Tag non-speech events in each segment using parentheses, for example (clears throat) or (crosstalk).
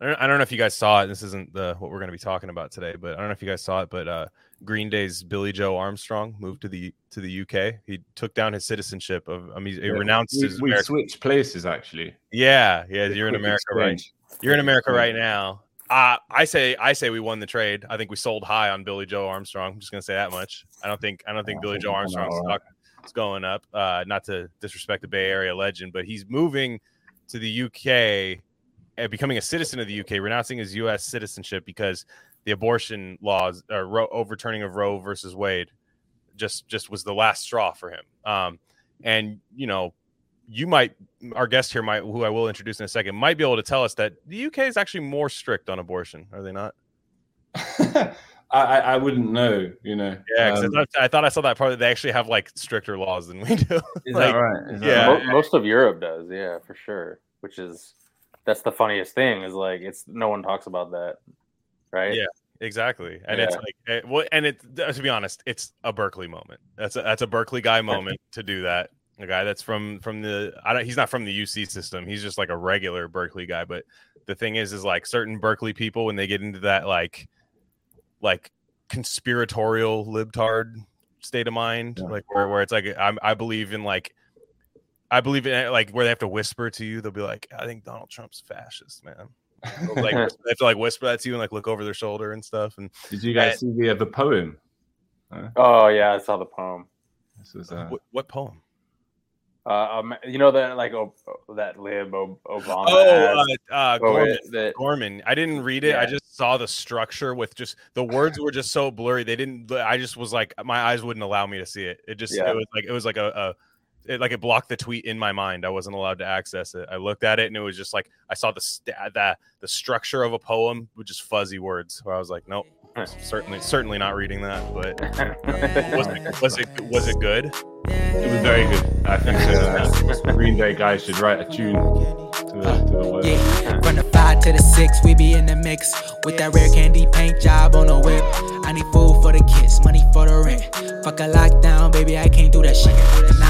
I don't, I don't know if you guys saw it. This isn't the what we're going to be talking about today, but I don't know if you guys saw it. But uh, Green Day's Billie Joe Armstrong moved to the to the UK. He took down his citizenship of. I mean, he Yeah, renounced we, his. we American- switched places actually. yeah, yeah. You're in America, right? You're in America right now. Uh, I say I say we won the trade. I think we sold high on Billie Joe Armstrong. I'm just gonna say that much. I don't think I don't think I Billie think Joe Armstrong's right. stock is going up. Uh, not to disrespect the Bay Area legend, but he's moving to the UK becoming a citizen of the UK, renouncing his US citizenship because the abortion laws or Ro- overturning of Roe versus Wade just just was the last straw for him. Um, and you know, you might our guest here might who I will introduce in a second might be able to tell us that the UK is actually more strict on abortion, are they not? (laughs) I, I I wouldn't know, you know. Yeah, 'cause Um, I, thought, I thought I saw that part. that They actually have like stricter laws than we do. (laughs) is like, that right? Is that yeah. right? Most of Europe does, yeah, for sure. Which is that's the funniest thing is like it's no one talks about that, right? Yeah. Exactly, and it's like, it, well, and it to be honest, it's a Berkeley moment. That's a that's a Berkeley guy (laughs) moment to do that. A guy that's from from the I don't he's not from the UC system. He's just like a regular Berkeley guy. But the thing is, is like certain Berkeley people when they get into that like like conspiratorial libtard state of mind, Yeah. like where where it's like I'm, I believe in like I believe in like where they have to whisper to you. They'll be like, I think Donald Trump's fascist, man. like (laughs) they have to like whisper that to you and like look over their shoulder and stuff. And Did you guys see the other poem? Oh yeah, I saw the poem. This was uh, what, what poem? Uh, um, you know that like oh, that lib Ob- Obama. Oh, has- uh, uh, Gorman. that Gorman. I didn't read it. I just saw the structure with just the words were just so blurry. They didn't. I just was like, my eyes wouldn't allow me to see it. It just Yeah. it was like it was like a. a it, like it blocked the tweet in my mind. I wasn't allowed to access it. I looked at it and it was just like I saw the st- the the structure of a poem with just fuzzy words. Where I was like, nope, certainly certainly not reading that. But (laughs) was it was it was it good? it was very good. I think uh, Green Day guys should write a tune to the, to the words. Yeah, from the five to the six, we be in the mix with that rare candy paint job on the whip. I need food for the kids, money for the rent. Fuck a lockdown, baby, I can't do that shit.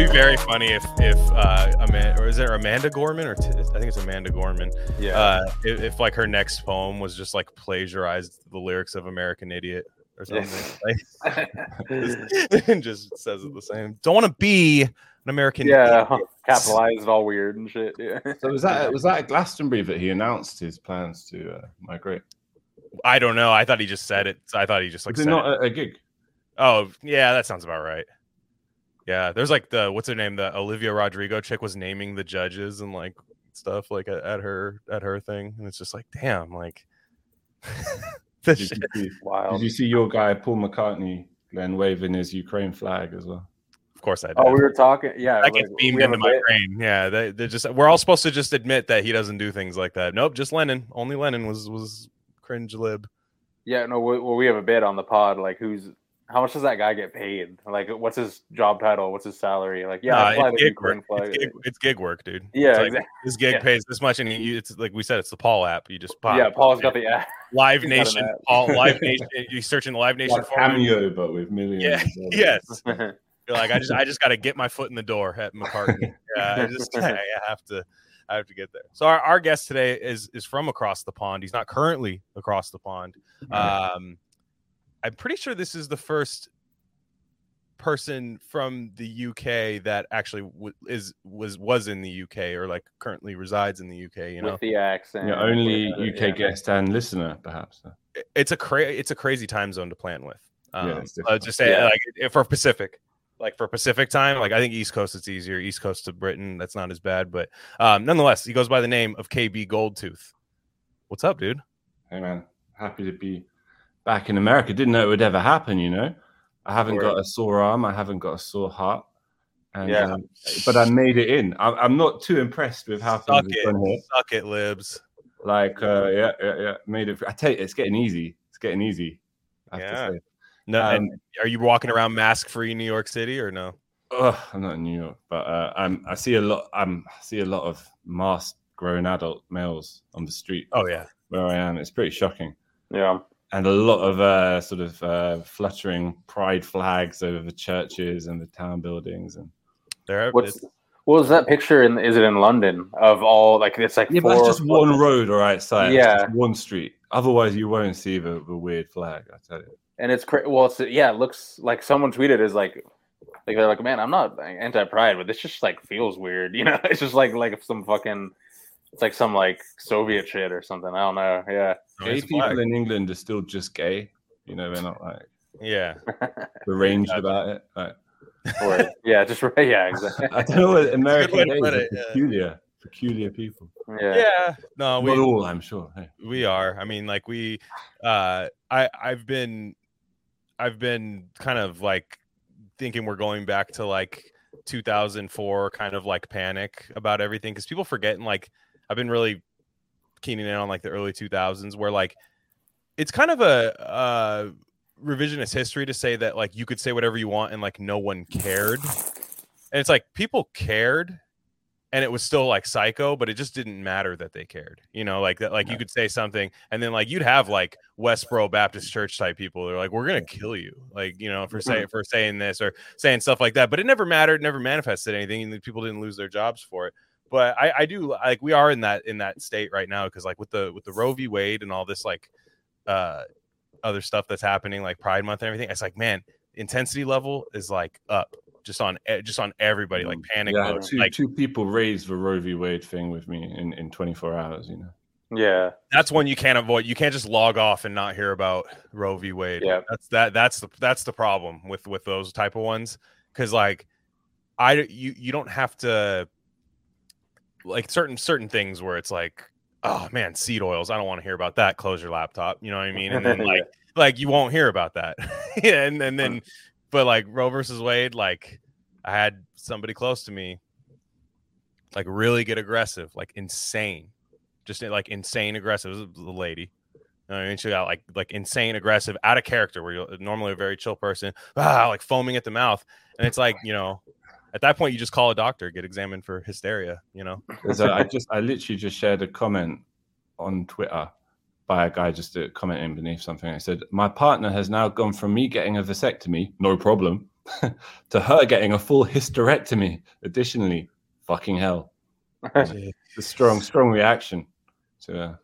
It'd be very funny if if uh Amanda or is there Amanda Gorman or t- I think it's Amanda Gorman. yeah. Uh, if, if like her next poem was just like plagiarized the lyrics of American Idiot or something, like, (laughs) and just says it the same. Don't want to be an American. yeah, idiot. capitalized all weird and shit. Yeah. So was that was that at Glastonbury that he announced his plans to uh, migrate? I don't know. I thought he just said it. I thought he just like Was it said not it. a, a gig? Oh yeah, that sounds about right. Yeah, there's like the what's her name? The Olivia Rodrigo chick was naming the judges and like stuff like at, at her at her thing, and it's just like, damn, like. (laughs) the Did you, shit. see, did you see your guy Paul McCartney then waving his Ukraine flag as well? Of course I oh, did. Oh, we were talking. Yeah, that like, gets beamed into my brain. Yeah, they, they're just we're all supposed to just admit that he doesn't do things like that. Nope, just Lennon. Only Lennon was was cringe lib. Yeah, no, we, well, we have a bit on the pod. Like, who's how much does that guy get paid? Like, what's his job title? What's his salary? Like, yeah, Nah, I fly it's, gig work. It's, gig, it's gig work, dude. Yeah, It's like, exactly. This gig Yeah. pays this much, and you, it's like we said, it's the Paul app. You just pop. yeah, Paul's got the app. (laughs) Live he's got an Nation. Paul Live (laughs) Nation. You search in the Live Nation Like forum. cameo, but with millions. Yeah, (laughs) yes. You're like I just I just got to get my foot in the door at McCartney. Yeah, I just I have to I have to get there. So our, our guest today is is from across the pond. He's not currently across the pond. Um, I'm pretty sure this is the first person from the UK that actually w- is was was in the UK or like currently resides in the UK. You know, with the accent. Your only with, uh, UK yeah. guest and listener, perhaps. it's a cra- it's a crazy time zone to plan with. Um, Yeah, it's so difficult. just say Yeah. like for Pacific, like for Pacific time, like I think East Coast it's easier. East Coast to Britain, that's not as bad, but um, nonetheless, he goes by the name of KB Goldtooth. What's up, dude? Hey man, happy to be back in America. Didn't know it would ever happen, you know. I haven't got a sore arm. I haven't got a sore heart. And, Yeah. um, but I made it in. I'm, I'm not too impressed with how Suck things have it, here. suck it, libs. Like, uh, yeah, yeah, yeah, made it. I tell you, it's getting easy. It's getting easy. I have Yeah. to say. No, Um, and are you walking around mask free in New York City or no? Ugh, I'm not in New York, but uh, I'm. I see a lot. I'm. I see a lot of masked grown adult males on the street Oh yeah, where I am. It's pretty shocking, Yeah. And a lot of uh, sort of uh, fluttering pride flags over the churches and the town buildings. And there. What's what was that picture? In is it in London of all like it's like yeah, but four, that's just one road, all right, side. Yeah. one street. Otherwise, you won't see the, the weird flag. I tell you. and it's cra- well, it's, yeah, it looks like someone tweeted is like, like they're like, man, I'm not anti-pride, but this just like feels weird, (laughs) you know? It's just like like some fucking, it's like some like Soviet shit or something. I don't know. Yeah, no, Gay it's a flag. people in England are still just gay. You know, they're not like Yeah, (laughs) deranged about it. Like, or yeah, just right. (laughs) Yeah, exactly. (laughs) I don't know what American way to gays are it, yeah. peculiar, peculiar people. Yeah, yeah. No, we Not all, I'm sure. Hey. we are. I mean, like we, uh, I I've been, I've been kind of like thinking we're going back to like 2004 kind of like panic about everything because people forget and like I've been really keening in on like the early 2000s where like it's kind of a uh revisionist history to say that like you could say whatever you want and like no one cared. And it's like people cared and it was still like psycho but it just didn't matter that they cared you know like that like you could say something and then like you'd have like westboro baptist church type people they're like we're gonna kill you like you know for saying for saying this or saying stuff like that but it never mattered never manifested anything and people didn't lose their jobs for it but i i do like we are in that in that state right now because like with the with the roe v wade and all this like uh other stuff that's happening like pride month and everything it's like man intensity level is like up just on just on everybody like panic Yeah, mode. two, like two people raised the Roe v. Wade thing with me in, in 24 hours, you know. yeah, that's one you can't avoid. You can't just log off and not hear about Roe v. Wade. Yeah. that's that. That's the that's the problem with with those type of ones. Because like, I you you don't have to like certain certain things where it's like, oh man, seed oils. I don't want to hear about that. Close your laptop. You know what I mean? And then (laughs) like like you won't hear about that. (laughs) yeah, and and then but like Roe versus Wade, like I had somebody close to me like really get aggressive, like insane, just like insane aggressive. It was a lady. I mean, she got like like insane aggressive, out of character. Where you're normally a very chill person, ah, like foaming at the mouth, and it's like you know, at that point you just call a doctor, get examined for hysteria. You know, (laughs) There's a, I just, I literally just shared a comment on Twitter by a guy just uh, commenting beneath something. I said, My partner has now gone from me getting a vasectomy, no problem, (laughs) to her getting a full hysterectomy. Additionally, fucking hell. (laughs) The strong, strong reaction. To, uh,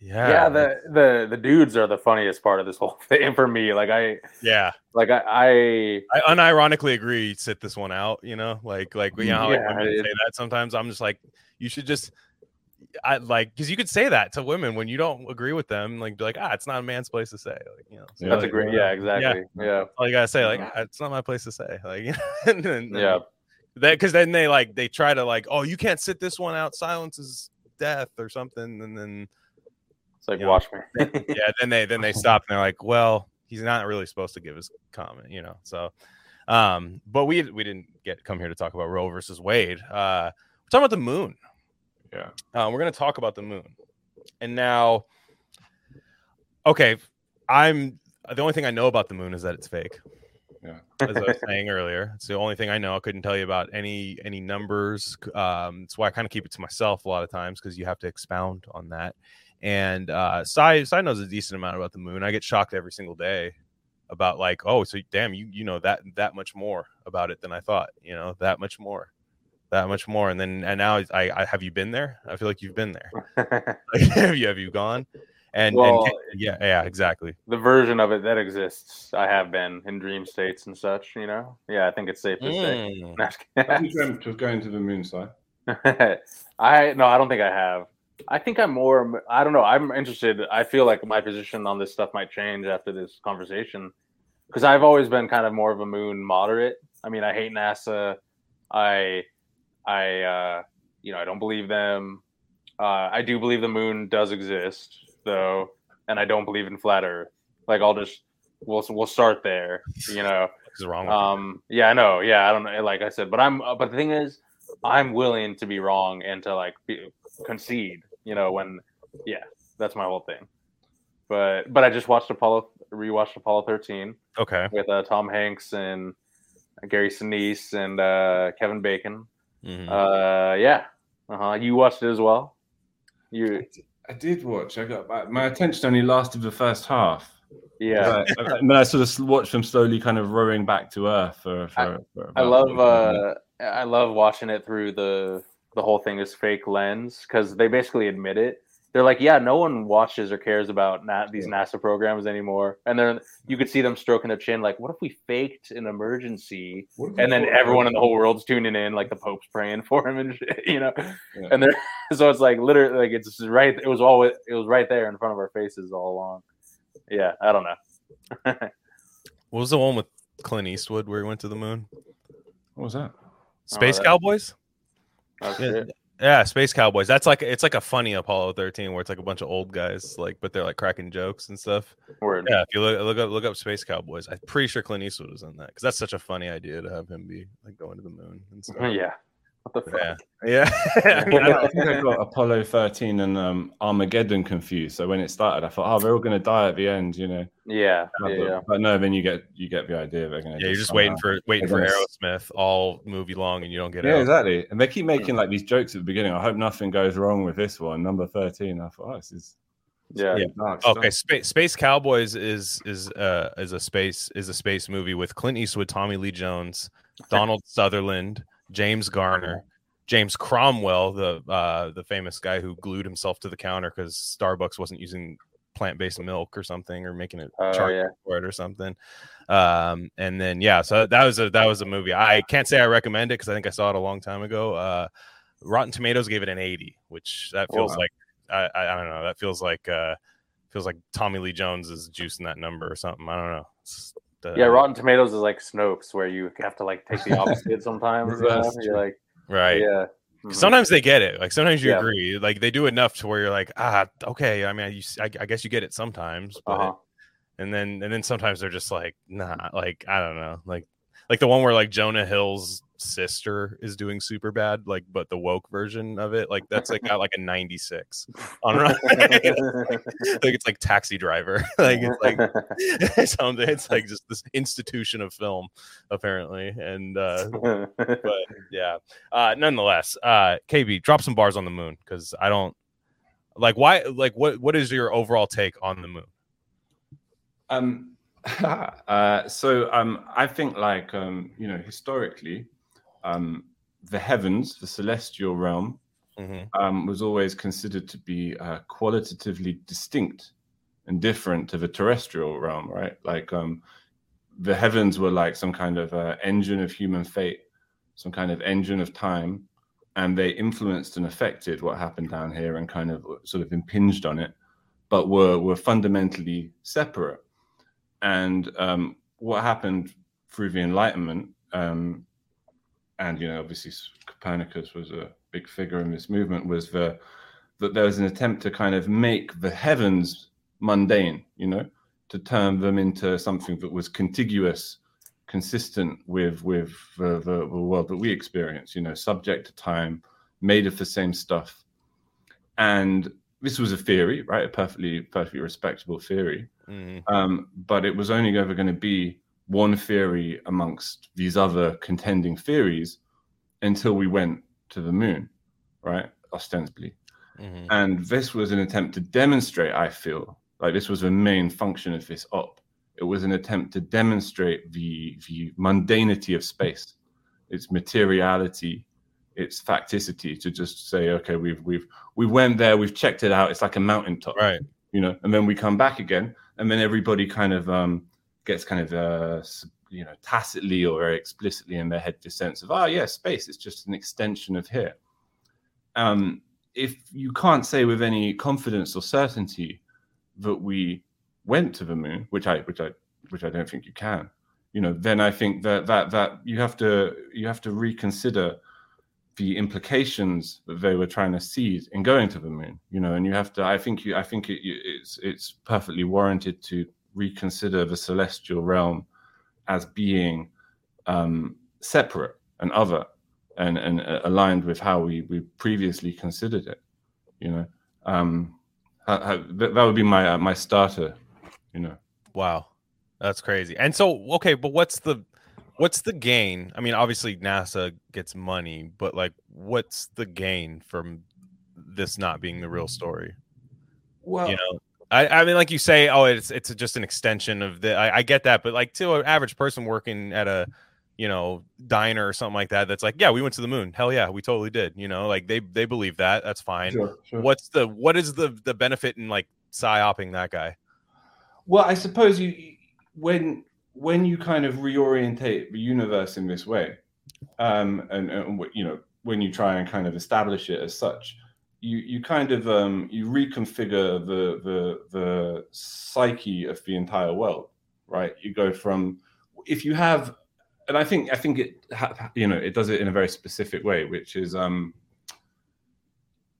yeah, yeah. The the the dudes are the funniest part of this whole (laughs) thing for me. Like I yeah. like I, I I unironically agree. Sit this one out. You know, like like you know, how, like, Yeah, it- say that sometimes. I'm just like, you should just. I like because you could say that to women when you don't agree with them, like be like, ah, it's not a man's place to say, like you know. So, Yeah. that's a great yeah exactly yeah all you gotta say, like, "Ah, it's not my place to say, like, (laughs) and yeah that because then they like they try to like, oh, you can't sit this one out. Silence is death or something, and then it's like Yeah. watch me (laughs) yeah, then they then they stop and they're like, well, he's not really supposed to give his comment, you know. So, um, but we we didn't get come here to talk about Roe versus Wade. Uh, we're talking about the moon. yeah. Uh, we're going to talk about the moon. And now, okay, I'm the only thing I know about the moon is that it's fake. Yeah. (laughs) As I was saying earlier, it's the only thing I know. I couldn't tell you about any any numbers. Um, it's why I kind of keep it to myself a lot of times because you have to expound on that. And uh, Sai Sai knows a decent amount about the moon. I get shocked every single day about like, oh, so damn, you you know that that much more about it than I thought. You know that much more, that much more. And then and now I, I have you been there? I feel like you've been there. Like, (laughs) (laughs) have you have you gone? And, Well- and yeah, yeah, exactly. the version of it that exists i have been in dream states and such you know yeah i think it's safe to say Mm. No, I'm Have you dreamt of going to the moon side? (laughs) I no, I don't think I have. I think I'm more. I don't know. I'm interested. I feel like my position on this stuff might change after this conversation because I've always been kind of more of a moon moderate. I mean, I hate NASA. I, I, uh, you know, I don't believe them. Uh, I do believe the moon does exist, though, and I don't believe in flat Earth. Like, I'll just we'll we'll start there. You know, What's wrong you? um, yeah, I know. Yeah, I don't know. Like I said, but I'm. uh, But the thing is, I'm willing to be wrong and to like be, concede. You know, when yeah, that's my whole thing. But but I just watched Apollo, rewatched Apollo 13 Okay. with uh, Tom Hanks and Gary Sinise and uh, Kevin Bacon. Mhm. Uh, yeah, uh huh. You watched it as well. You I did watch. I got my, my attention only lasted the first half. yeah. But I, (laughs) I I sort of watched them slowly kind of rowing back to earth. For, for, for I love uh I love watching it through the the whole thing is fake lens because they basically admit it. They're like, yeah, no one watches or cares about na- these NASA programs anymore. And then you could see them stroking their chin, like, what if we faked an emergency? And then thought- everyone in the uh, whole world's tuning in, like the Pope's praying for him and shit, (laughs) you know. Yeah. And they're (laughs) so it's like literally like it's right. It was all it was right there in front of our faces all along. Yeah, I don't know. (laughs) What was the one with Clint Eastwood where he went to the moon? What was that? Space that- Cowboys? Yeah. Yeah, Space Cowboys. That's like it's like a funny Apollo 13 where it's like a bunch of old guys, like, but they're like cracking jokes and stuff. Word. Yeah, if you look look up look up Space Cowboys, I'm pretty sure Clint Eastwood was in that because that's such a funny idea to have him be like going to the moon and (laughs) stuff. Yeah. What the fuck? Yeah, yeah. (laughs) I mean, I I, think I got Apollo 13 and um, Armageddon confused. So when it started, I thought, oh, they're all going to die at the end, you know. Yeah. Uh, Yeah. but, yeah. but no, then you get you get the idea. They're going to. yeah, you're just waiting for waiting for They're gonna Aerosmith all movie long, and you don't get it. Yeah, out. exactly. And they keep making like these jokes at the beginning. I hope nothing goes wrong with this one, number 13. I thought, oh, this is Yeah. pretty dark Okay, stuff. Space, Space Cowboys is is uh is a space is a space movie with Clint Eastwood, Tommy Lee Jones, Donald Sutherland, James Garner, James Cromwell, the uh the famous guy who glued himself to the counter because Starbucks wasn't using plant based milk or something or making it Oh, charge yeah. for it or something. Um and then yeah, so that was a that was a movie. I can't say I recommend it because I think I saw it a long time ago. Uh Rotten Tomatoes gave it an 80, which that Oh, feels wow. like I, I I don't know. That feels like uh feels like Tommy Lee Jones is juicing that number or something. I don't know. It's the- Yeah, Rotten Tomatoes is like Snopes, where you have to like take the (laughs) opposite sometimes. you know? You're like, right. yeah. Sometimes they get it. Like sometimes you Yeah. agree. Like they do enough to where you're like, ah, okay. I mean, you, I, I guess you get it sometimes, but Uh-huh. and then and then sometimes they're just like, nah. Like I don't know. Like like the one where like Jonah Hill's sister is doing super bad. Like but the woke version of it, like that's like (laughs) got like a 96 on Rotten- (laughs) (laughs) like it's like Taxi Driver. like it's like something. It's like just this institution of film, apparently. And uh, but yeah, uh, nonetheless, uh, KB, drop some bars on the moon because I don't like why. Like, what what is your overall take on the moon? Um, uh, so um, I think like um, you know historically, um, the heavens, the celestial realm, Mhm. um, was always considered to be uh, qualitatively distinct and different to the terrestrial realm, right? Like um, the heavens were like some kind of uh, engine of human fate, some kind of engine of time, and they influenced and affected what happened down here and kind of sort of impinged on it, but were were fundamentally separate. And um, what happened through the Enlightenment, um, and you know, obviously Copernicus was a big figure in this movement, was the that there was an attempt to kind of make the heavens mundane, you know, to turn them into something that was contiguous, consistent with with the, the, the world that we experience, you know, subject to time, made of the same stuff. And this was a theory, right? A perfectly perfectly respectable theory. Mhm. Um, but it was only ever going to be one theory amongst these other contending theories until we went to the moon, right? Ostensibly. Mhm. And this was an attempt to demonstrate, I feel, like this was the main function of this op. It was an attempt to demonstrate the, the mundanity of space, its materiality, its facticity, to just say, okay, we've we've we went there, we've checked it out. It's like a mountaintop Right. you know, and then we come back again, and then everybody kind of um, gets kind of uh, you know tacitly or very explicitly in their head this sense of oh yeah, space is just an extension of here. Um, if you can't say with any confidence or certainty that we went to the moon, which I which I which I don't think you can, you know, then I think that that that you have to you have to reconsider the implications that they were trying to seize in going to the moon you know and you have to i think you i think it, it's it's perfectly warranted to reconsider the celestial realm as being um, separate and other and, and uh, aligned with how we, we previously considered it. You know, um, how, how, that, that would be my uh, my starter. You know. Wow, that's crazy. And so, okay, but what's the what's the gain? I mean, obviously NASA gets money, but like, what's the gain from this not being the real story? Well, you know, I, I mean, like you say, oh, it's it's just an extension of the. I, I get that, but like to an average person working at a, you know, diner or something like that, that's like, yeah, we went to the moon. Hell yeah, we totally did. You know, like they they believe that. That's fine. Sure, sure. What's the what is the the benefit in like psyoping that guy? Well, I suppose you when when you kind of reorientate the universe in this way, um, and, and you know when you try and kind of establish it as such, you you kind of um, you reconfigure the the the psyche of the entire world, right? You go from if you have, and I think I think it you know it does it in a very specific way, which is um,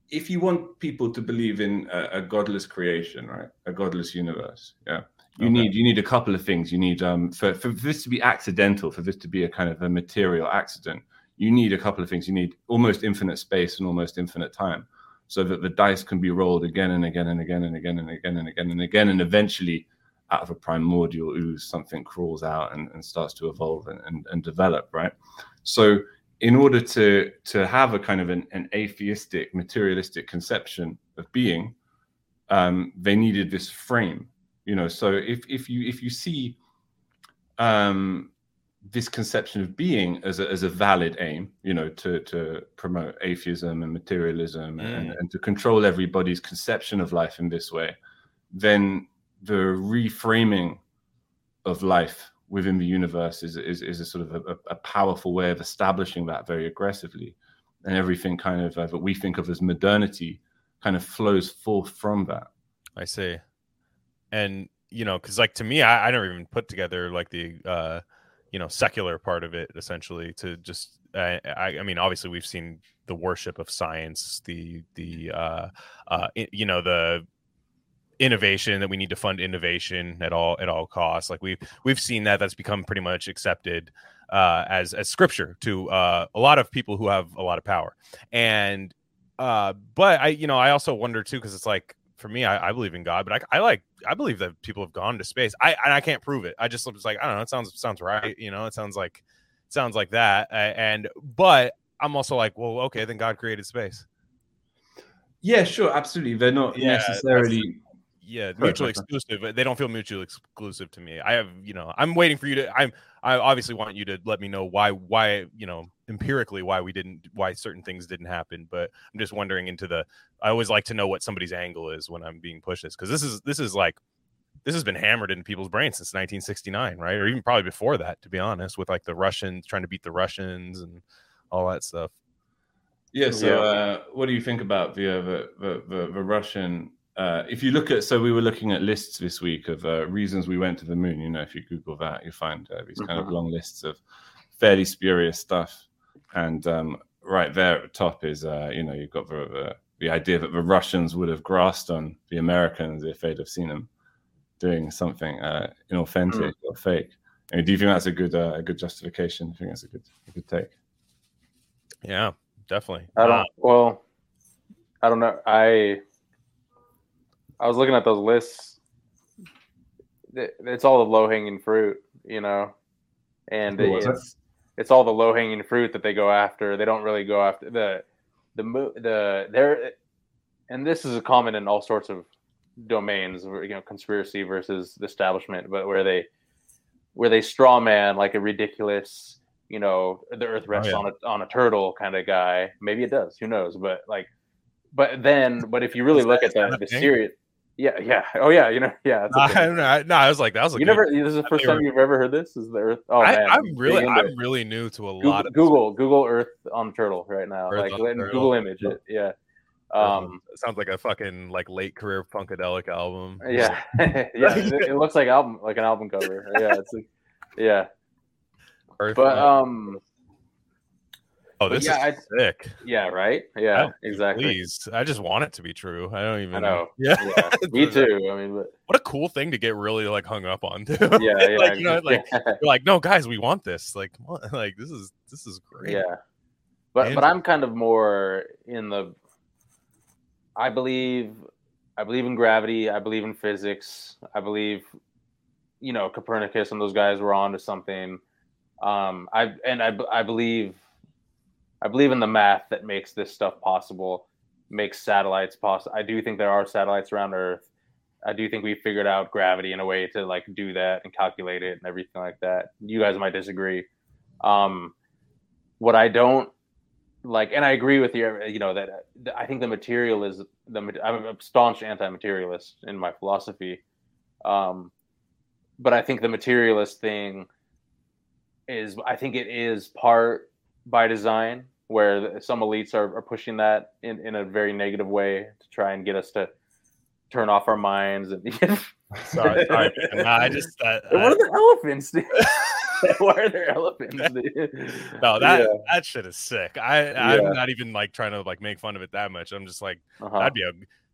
if you want people to believe in a, a godless creation, right, a godless universe, yeah? You okay. need you need a couple of things. You need um for, for this to be accidental for this to be a kind of a material accident you need a couple of things. You need almost infinite space and almost infinite time so that the dice can be rolled again and again and again and again and again and again and again and eventually out of a primordial ooze something crawls out and, and starts to evolve and, and, and develop right? So in order to to have a kind of an, an atheistic materialistic conception of being um, they needed this frame you know? So if if you if you see um this conception of being as a, as a valid aim, you know, to, to promote atheism and materialism mm. and, and to control everybody's conception of life in this way, then the reframing of life within the universe is, is, is a sort of a, a powerful way of establishing that very aggressively. And everything kind of uh, that we think of as modernity kind of flows forth from that. I see and you know, because like to me, I, I never even put together like the uh, you know secular part of it essentially to just I, I mean obviously we've seen the worship of science the the uh, uh, you know the innovation that we need to fund innovation at all at all costs. Like we've we've seen that that's become pretty much accepted uh, as as scripture to uh, a lot of people who have a lot of power. And uh, but I you know I also wonder too because it's like for me, I, I, believe in God, but I, I, like I believe that people have gone to space. I and I can't prove it. I just was like I don't know. It sounds sounds right. You know, it sounds like it sounds like that. and but I'm also like, well, okay, then God created space. Yeah, sure, absolutely. They're not yeah, necessarily yeah mutually exclusive but they don't feel mutually exclusive to me i have you know i'm waiting for you to i'm i obviously want you to let me know why why you know empirically why we didn't why certain things didn't happen but i'm just wondering into the i always like to know what somebody's angle is when i'm being pushed this because this is this is like this has been hammered into people's brains since 1969 right or even probably before that to be honest with like the russians trying to beat the russians and all that stuff yeah so yeah. Uh, what do you think about the, uh, the, the, the the russian uh, if you look at, so we were looking at lists this week of uh, reasons we went to the moon. You know, if you Google that, you find uh, these kind of mm-hmm. long lists of fairly spurious stuff. And um, right there at the top is, uh, you know, you've got the, the, the idea that the Russians would have grasped on the Americans if they'd have seen them doing something uh, inauthentic mm. or fake. I mean, do you think that's a good uh, a good justification? I think that's a good a good take? Yeah, definitely. I don't. Well, I don't know. I I was looking at those lists. It's all the low hanging fruit, you know, and it's it's all the low hanging fruit that they go after. They don't really go after the the the there, and this is a common in all sorts of domains, you know, conspiracy versus the establishment, but where they where they straw man like a ridiculous, you know, the Earth rests oh, yeah. on a on a turtle kind of guy. Maybe it does, who knows? But like, but then, but if you really look at the the serious yeah, yeah. Oh, yeah. You know, (laughs) yeah. (laughs) I, no, no, I was like, that was. you good, never. This is the first time you've ever heard this. Is the Earth? Oh I, man, I'm really, I'm really new to a Google, lot of Google. Google Earth on Turtle right now. Earth like Google image it. Yeah. Um, it sounds like a fucking like late career funkadelic album. (laughs) Yeah, yeah. It, it, looks like album, like an album cover. Yeah, it's like, yeah. Earth but um, Oh, this yeah, is sick. Yeah, right. Yeah, Oh, exactly. Please, I just want it to be true. I don't even I know. (laughs) Yeah, Yeah, me (laughs) too. I mean, but what a cool thing to get really like hung up on (laughs) too. yeah, yeah, like, you know, like yeah. like, no, guys, we want this. Like, like this is this is great. Yeah. But And- but I'm kind of more in the I believe I believe in gravity, I believe in physics, I believe you know Copernicus and those guys were onto something. Um I and I I believe I believe in the math that makes this stuff possible, makes satellites possible. I do think there are satellites around Earth. I do think we figured out gravity in a way to like do that and calculate it and everything like that. You guys might disagree. Um, what I don't like, and I agree with you, you know, that I think the material is the, I'm a staunch anti-materialist in my philosophy. Um, but I think the materialist thing is, I think it is part by design where some elites are, are pushing that in, in a very negative way to try and get us to turn off our minds and (laughs) Sorry, sorry. Nah, I just uh, (laughs) what are the elephants dude? (laughs) why are there elephants no that Yeah. that shit is sick. I I'm not even like trying to like make fun of it that much. I'm just like Uh-huh. that'd be a.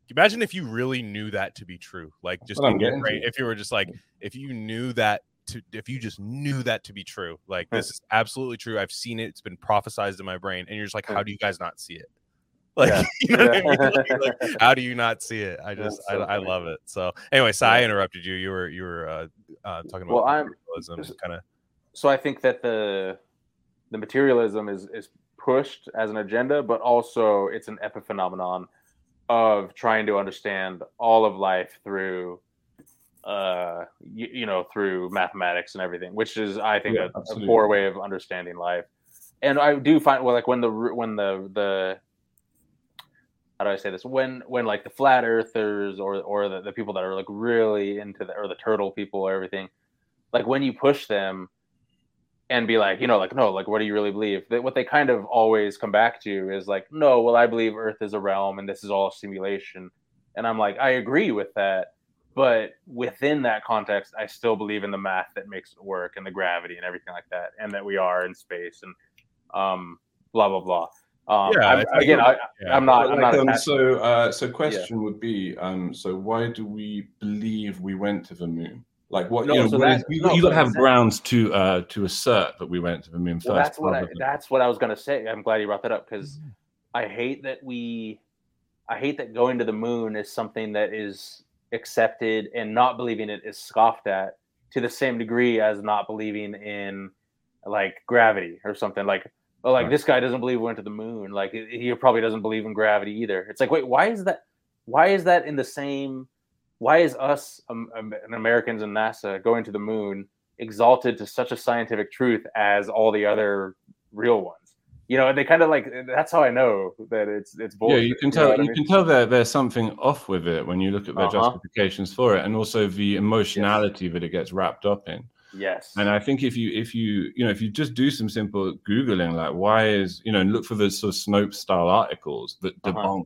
Imagine if you really knew that to be true. Like just What I'm in your getting brain, to. if you were just like if you knew that to if you just knew that to be true. Like this is absolutely true. I've seen it. It's been prophesized in my brain, and you're just like, how do you guys not see it? (laughs) Like, Yeah. you know I mean? Like, (laughs) (laughs) like, how do you not see it? I just, That's I, I love it. So, anyway, so I interrupted you. You were, you were uh, uh, talking about Well, I'm- materialism, kind of. so I think that the the materialism is is pushed as an agenda, but also it's an epiphenomenon of trying to understand all of life through uh you, you know through mathematics and everything which is i think Yeah, a, a poor way of understanding life and i do find well like when the when the the how do i say this when when like the flat earthers or or the, the people that are like really into the or the turtle people or everything like when you push them and be like, you know, like, no, like, what do you really believe? That what they kind of always come back to is like, no, well, I believe Earth is a realm and this is all a simulation. And I'm like, I agree with that. But within that context, I still believe in the math that makes it work and the gravity and everything like that, and that we are in space and um, blah blah blah. Um, Yeah, I'm, I- I again, I, I'm, not. I'm Like, not. um, so, uh, so question would be, um, so why do we believe we went to the moon? Like, what No, you know, so what that- is- you, no, you so got to have that- grounds to uh, to assert that we went to the moon first. Well, that's what I, than- that's what I was gonna say. I'm glad you brought that up because I hate that we, I hate that going to the moon is something that is accepted and not believing it is scoffed at to the same degree as not believing in like gravity or something like. Oh, like Right. this guy doesn't believe we went to the moon. Like he probably doesn't believe in gravity either. It's like, wait, why is that? Why is that in the same? Why is us um, um, Americans and NASA going to the moon exalted to such a scientific truth as all the other real ones. You know, they kind of like that's how I know that it's it's bullshit. yeah, you can tell. what I You mean? can tell that there's something off with it when you look at their Uh-huh. justifications for it, and also the emotionality that it gets wrapped up in. Yes. And I think if you if you you know if you just do some simple googling, like why is you know, and look for the sort of Snopes style articles that Uh-huh. debunk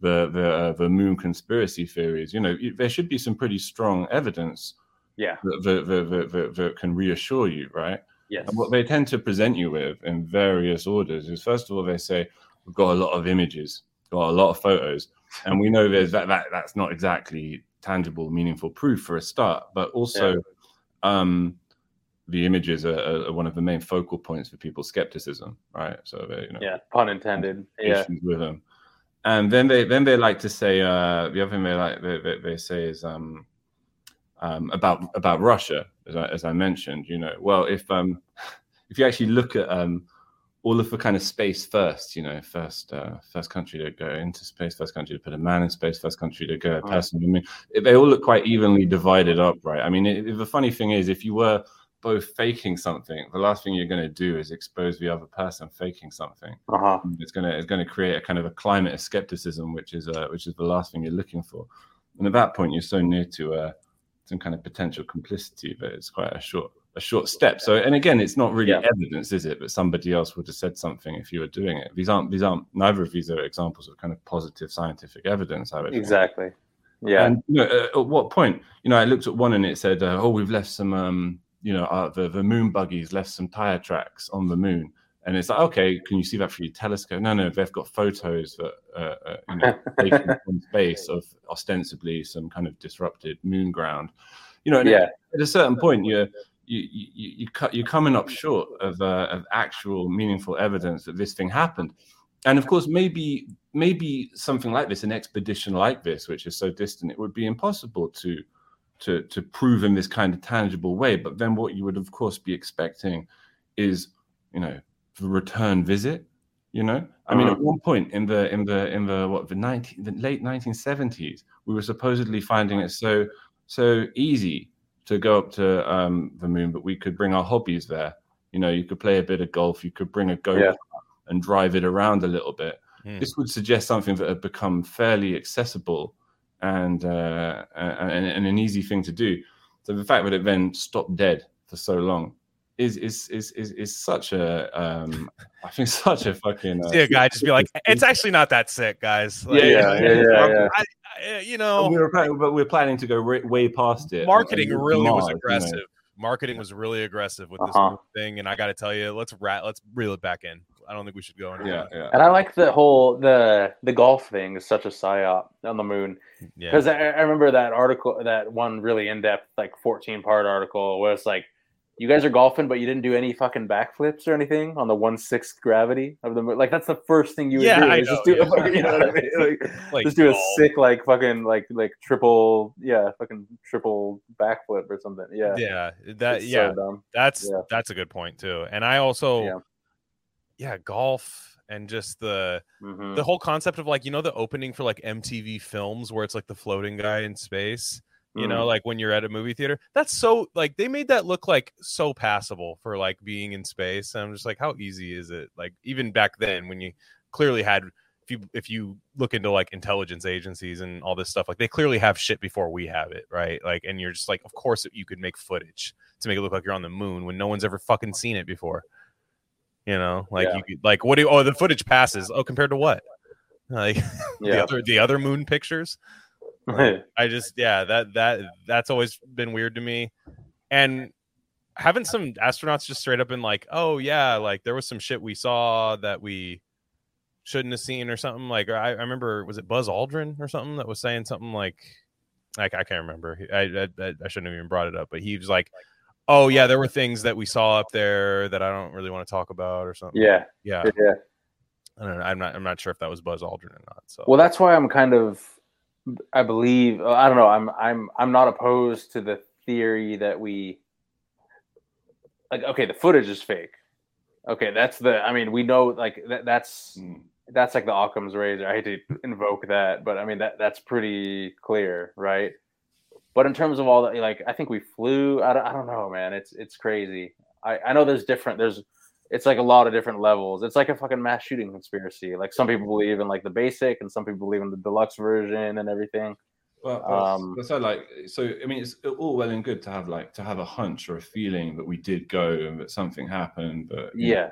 the the uh, the moon conspiracy theories, you know, you- there should be some pretty strong evidence yeah. that that, that, that, that, that can reassure you, right? Yes. And what they tend to present you with in various orders is first of all they say we've got a lot of images, got a lot of photos, and we know there's that that that's not exactly tangible, meaningful proof for a start, but also um, the images are, are one of the main focal points for people's skepticism, right? So they, you know, yeah. Pun intended. Yeah. issues with them. And then they then they like to say uh, the other thing they like they, they, they say is um, um, about about Russia, as I, as I mentioned. You know, well if um, if you actually look at um, all of the kind of space first, you know, first uh, first country to go into space, first country to put a man in space, first country to go a Uh-huh. person. I mean, they all look quite evenly divided up, right? I mean, it, the funny thing is, if you were both faking something, the last thing you're going to do is expose the other person faking something Uh huh. it's going to it's going to create a kind of a climate of skepticism, which is uh, which is the last thing you're looking for. And at that point, you're so near to uh, some kind of potential complicity but it's quite a short a short step. So, and again, it's not really Yeah. evidence, is it? But somebody else would have said something if you were doing it. These aren't these aren't neither of these are examples of kind of positive scientific evidence. I would think. Exactly. Yeah. And you know, uh, at what point? You know, I looked at one and it said, uh, "Oh, we've left some, um, you know, uh, the the moon buggies left some tire tracks on the moon." And it's like, okay, can you see that through your telescope? No, no, they've got photos that uh, uh, you know, taken (laughs) from space of ostensibly some kind of disrupted moon ground. You know, and Yeah. at a certain point, you're you you you cut you're coming up short of uh, of actual meaningful evidence that this thing happened. And of course, maybe maybe something like this, an expedition like this, which is so distant, it would be impossible to to to prove in this kind of tangible way. But then what you would of course be expecting is, you know, return visit. You know, I mean, Uh-huh. at one point in the in the in the what the nineteen the late nineteen seventies, we were supposedly finding it so so easy to go up to um, the moon, but we could bring our hobbies there. You know, you could play a bit of golf, you could bring a GoPro Yeah. and drive it around a little bit. This would suggest something that had become fairly accessible and, uh, and and an easy thing to do. So the fact that it then stopped dead for so long is is is is, is such a um, I think such a fucking uh, See a guy just be like, (laughs) it's actually not that sick, guys. Like, Yeah, yeah, yeah, yeah. I, I, you But know, we were planning, but we're planning to go way, way past it. marketing And really was Mars, you know. aggressive. Marketing was really aggressive with this Uh-huh. whole thing, and I got to tell you, let's rat, let's reel it back in. I don't think we should go anymore. Yeah, yeah. And I like the whole the the golf thing is such a psyop on the moon yeah. because I, I remember that article that one really in depth like fourteen part article where it's like you guys are golfing but you didn't do any fucking backflips or anything on the one sixth gravity of the moon like that's the first thing you would Yeah, do I just do a yeah. fucking, you know what I mean (laughs) like, Like, just do a sick like fucking like like triple yeah fucking triple backflip or something yeah yeah, that It's yeah, so that's Yeah. that's a good point too. And I also, Yeah. yeah, golf and just the Mhm. the whole concept of like you know the opening for like MTV films where it's like the floating guy in space. You know, Mhm. like when you're at a movie theater, that's so like they made that look like so passable for like being in space. And I'm just like, how easy is it? Like even back then when you clearly had if you if you look into like intelligence agencies and all this stuff, like they clearly have shit before we have it, right? Like and you're just like, of course you could make footage to make it look like you're on the moon when no one's ever fucking seen it before. You know, like Yeah. you could like what do you, oh the footage passes. Oh, compared to what? Like (laughs) the yeah other the other moon pictures. I just yeah, that that that's always been weird to me. And having some astronauts just straight up been like, "Oh yeah, like there was some shit we saw that we shouldn't have seen or something." Like I, I remember was it Buzz Aldrin or something that was saying something like like I can't remember. I, I I- I shouldn't have even brought it up, but he was like, "Oh yeah, there were things that we saw up there that I don't really want to talk about or something." yeah Yeah. yeah I don't know. I'm not I'm not sure if that was Buzz Aldrin or not. So Well, that's why I'm kind of, I believe, uh, I don't know. I'm, I'm, I'm not opposed to the theory that we, like, okay, the footage is fake. Okay, that's the. I mean, we know, like, that, that's Mm. that's like the Occam's razor. I hate to invoke that, but I mean that that's pretty clear, right? But in terms of all that, like, I think we flew. I don't, I don't know, man. It's it's crazy. I, I know there's different. There's it's like a lot of different levels. It's like a fucking mass shooting conspiracy. Like some people believe in like the basic, and some people believe in the deluxe version and everything. Well, Um, so like, so I mean, it's all well and good to have like to have a hunch or a feeling that we did go and that something happened, but you know, Yeah,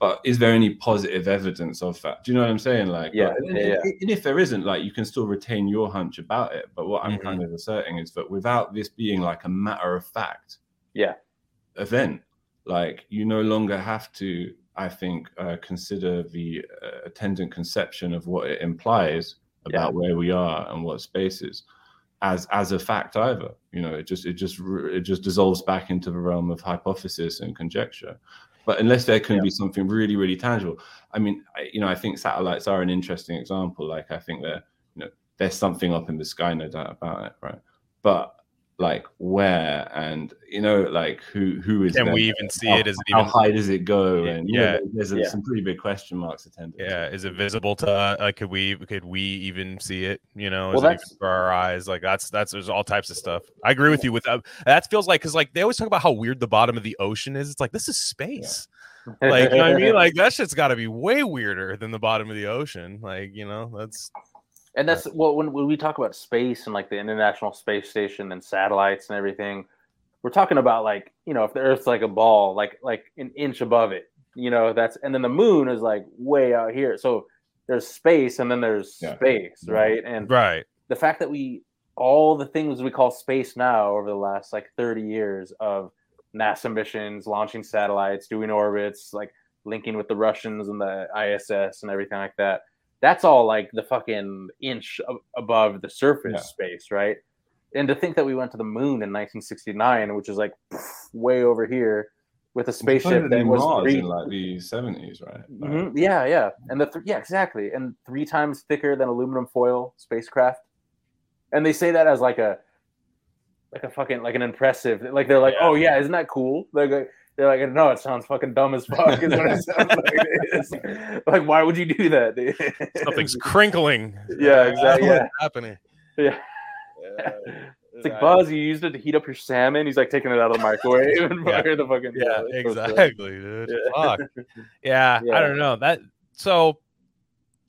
but is there any positive evidence of that? Do you know what I'm saying? Like, Yeah, like, and, yeah, and- if there isn't, like, you can still retain your hunch about it. But what I'm Mhm. kind of asserting is that without this being like a matter of fact, Yeah. event, like you no longer have to, I think, uh, consider the uh, attendant conception of what it implies about where we are and what space is as as a fact either. You know it just it just it just dissolves back into the realm of hypothesis and conjecture. But unless there can Yeah. be something really really tangible i mean I, you know i think satellites are an interesting example. Like i think that you know there's something up in the sky no doubt about it right? But like where and you know like who who is can we even see how, it? Is it how even high does it go Yeah, and you know, yeah. there's a, Yeah. some pretty big question marks attended Yeah, is it visible to uh, like could we could we even see it? You know, is Well, it even that's- for our eyes? Like that's that's there's all types of stuff. I agree with you with that. That feels like because like they always talk about how weird the bottom of the ocean is. It's like this is space. (laughs) Like you know what I mean? Like that shit's got to be way weirder than the bottom of the ocean. Like you know that's and that's well when, when we talk about space and like the international space station and satellites and everything we're talking about like you know if the earth's like a ball like like an inch above it you know that's and then the moon is like way out here so there's space and then there's Yeah. space right and right. the fact that we all the things we call space now over the last like 30 years of NASA missions, launching satellites, doing orbits, like linking with the Russians and the ISS and everything like that. That's all like the fucking inch above the surface Yeah. space, right? And to think that we went to the moon in 1969, which is like way over here, with a spaceship that was Mars three, in like the seventies, right? Like, Mhm, Yeah, yeah, and the th- yeah, exactly, and three times thicker than aluminum foil spacecraft, and they say that as like a, like a fucking like an impressive, like they're like, Yeah. oh yeah, isn't that cool? They're like, they're like, no, it sounds fucking dumb as fuck. Is what it (laughs) sounds like. It's like, why would you do that? dude? (laughs) Something's crinkling. Yeah, exactly, What's yeah. happening? Yeah. It's like Buzz, you used it to heat up your salmon. He's like taking it out of the microwave (laughs) and Yeah. the fucking Yeah, it's so exactly, dude. Yeah. Fuck. Yeah, I don't know that. So,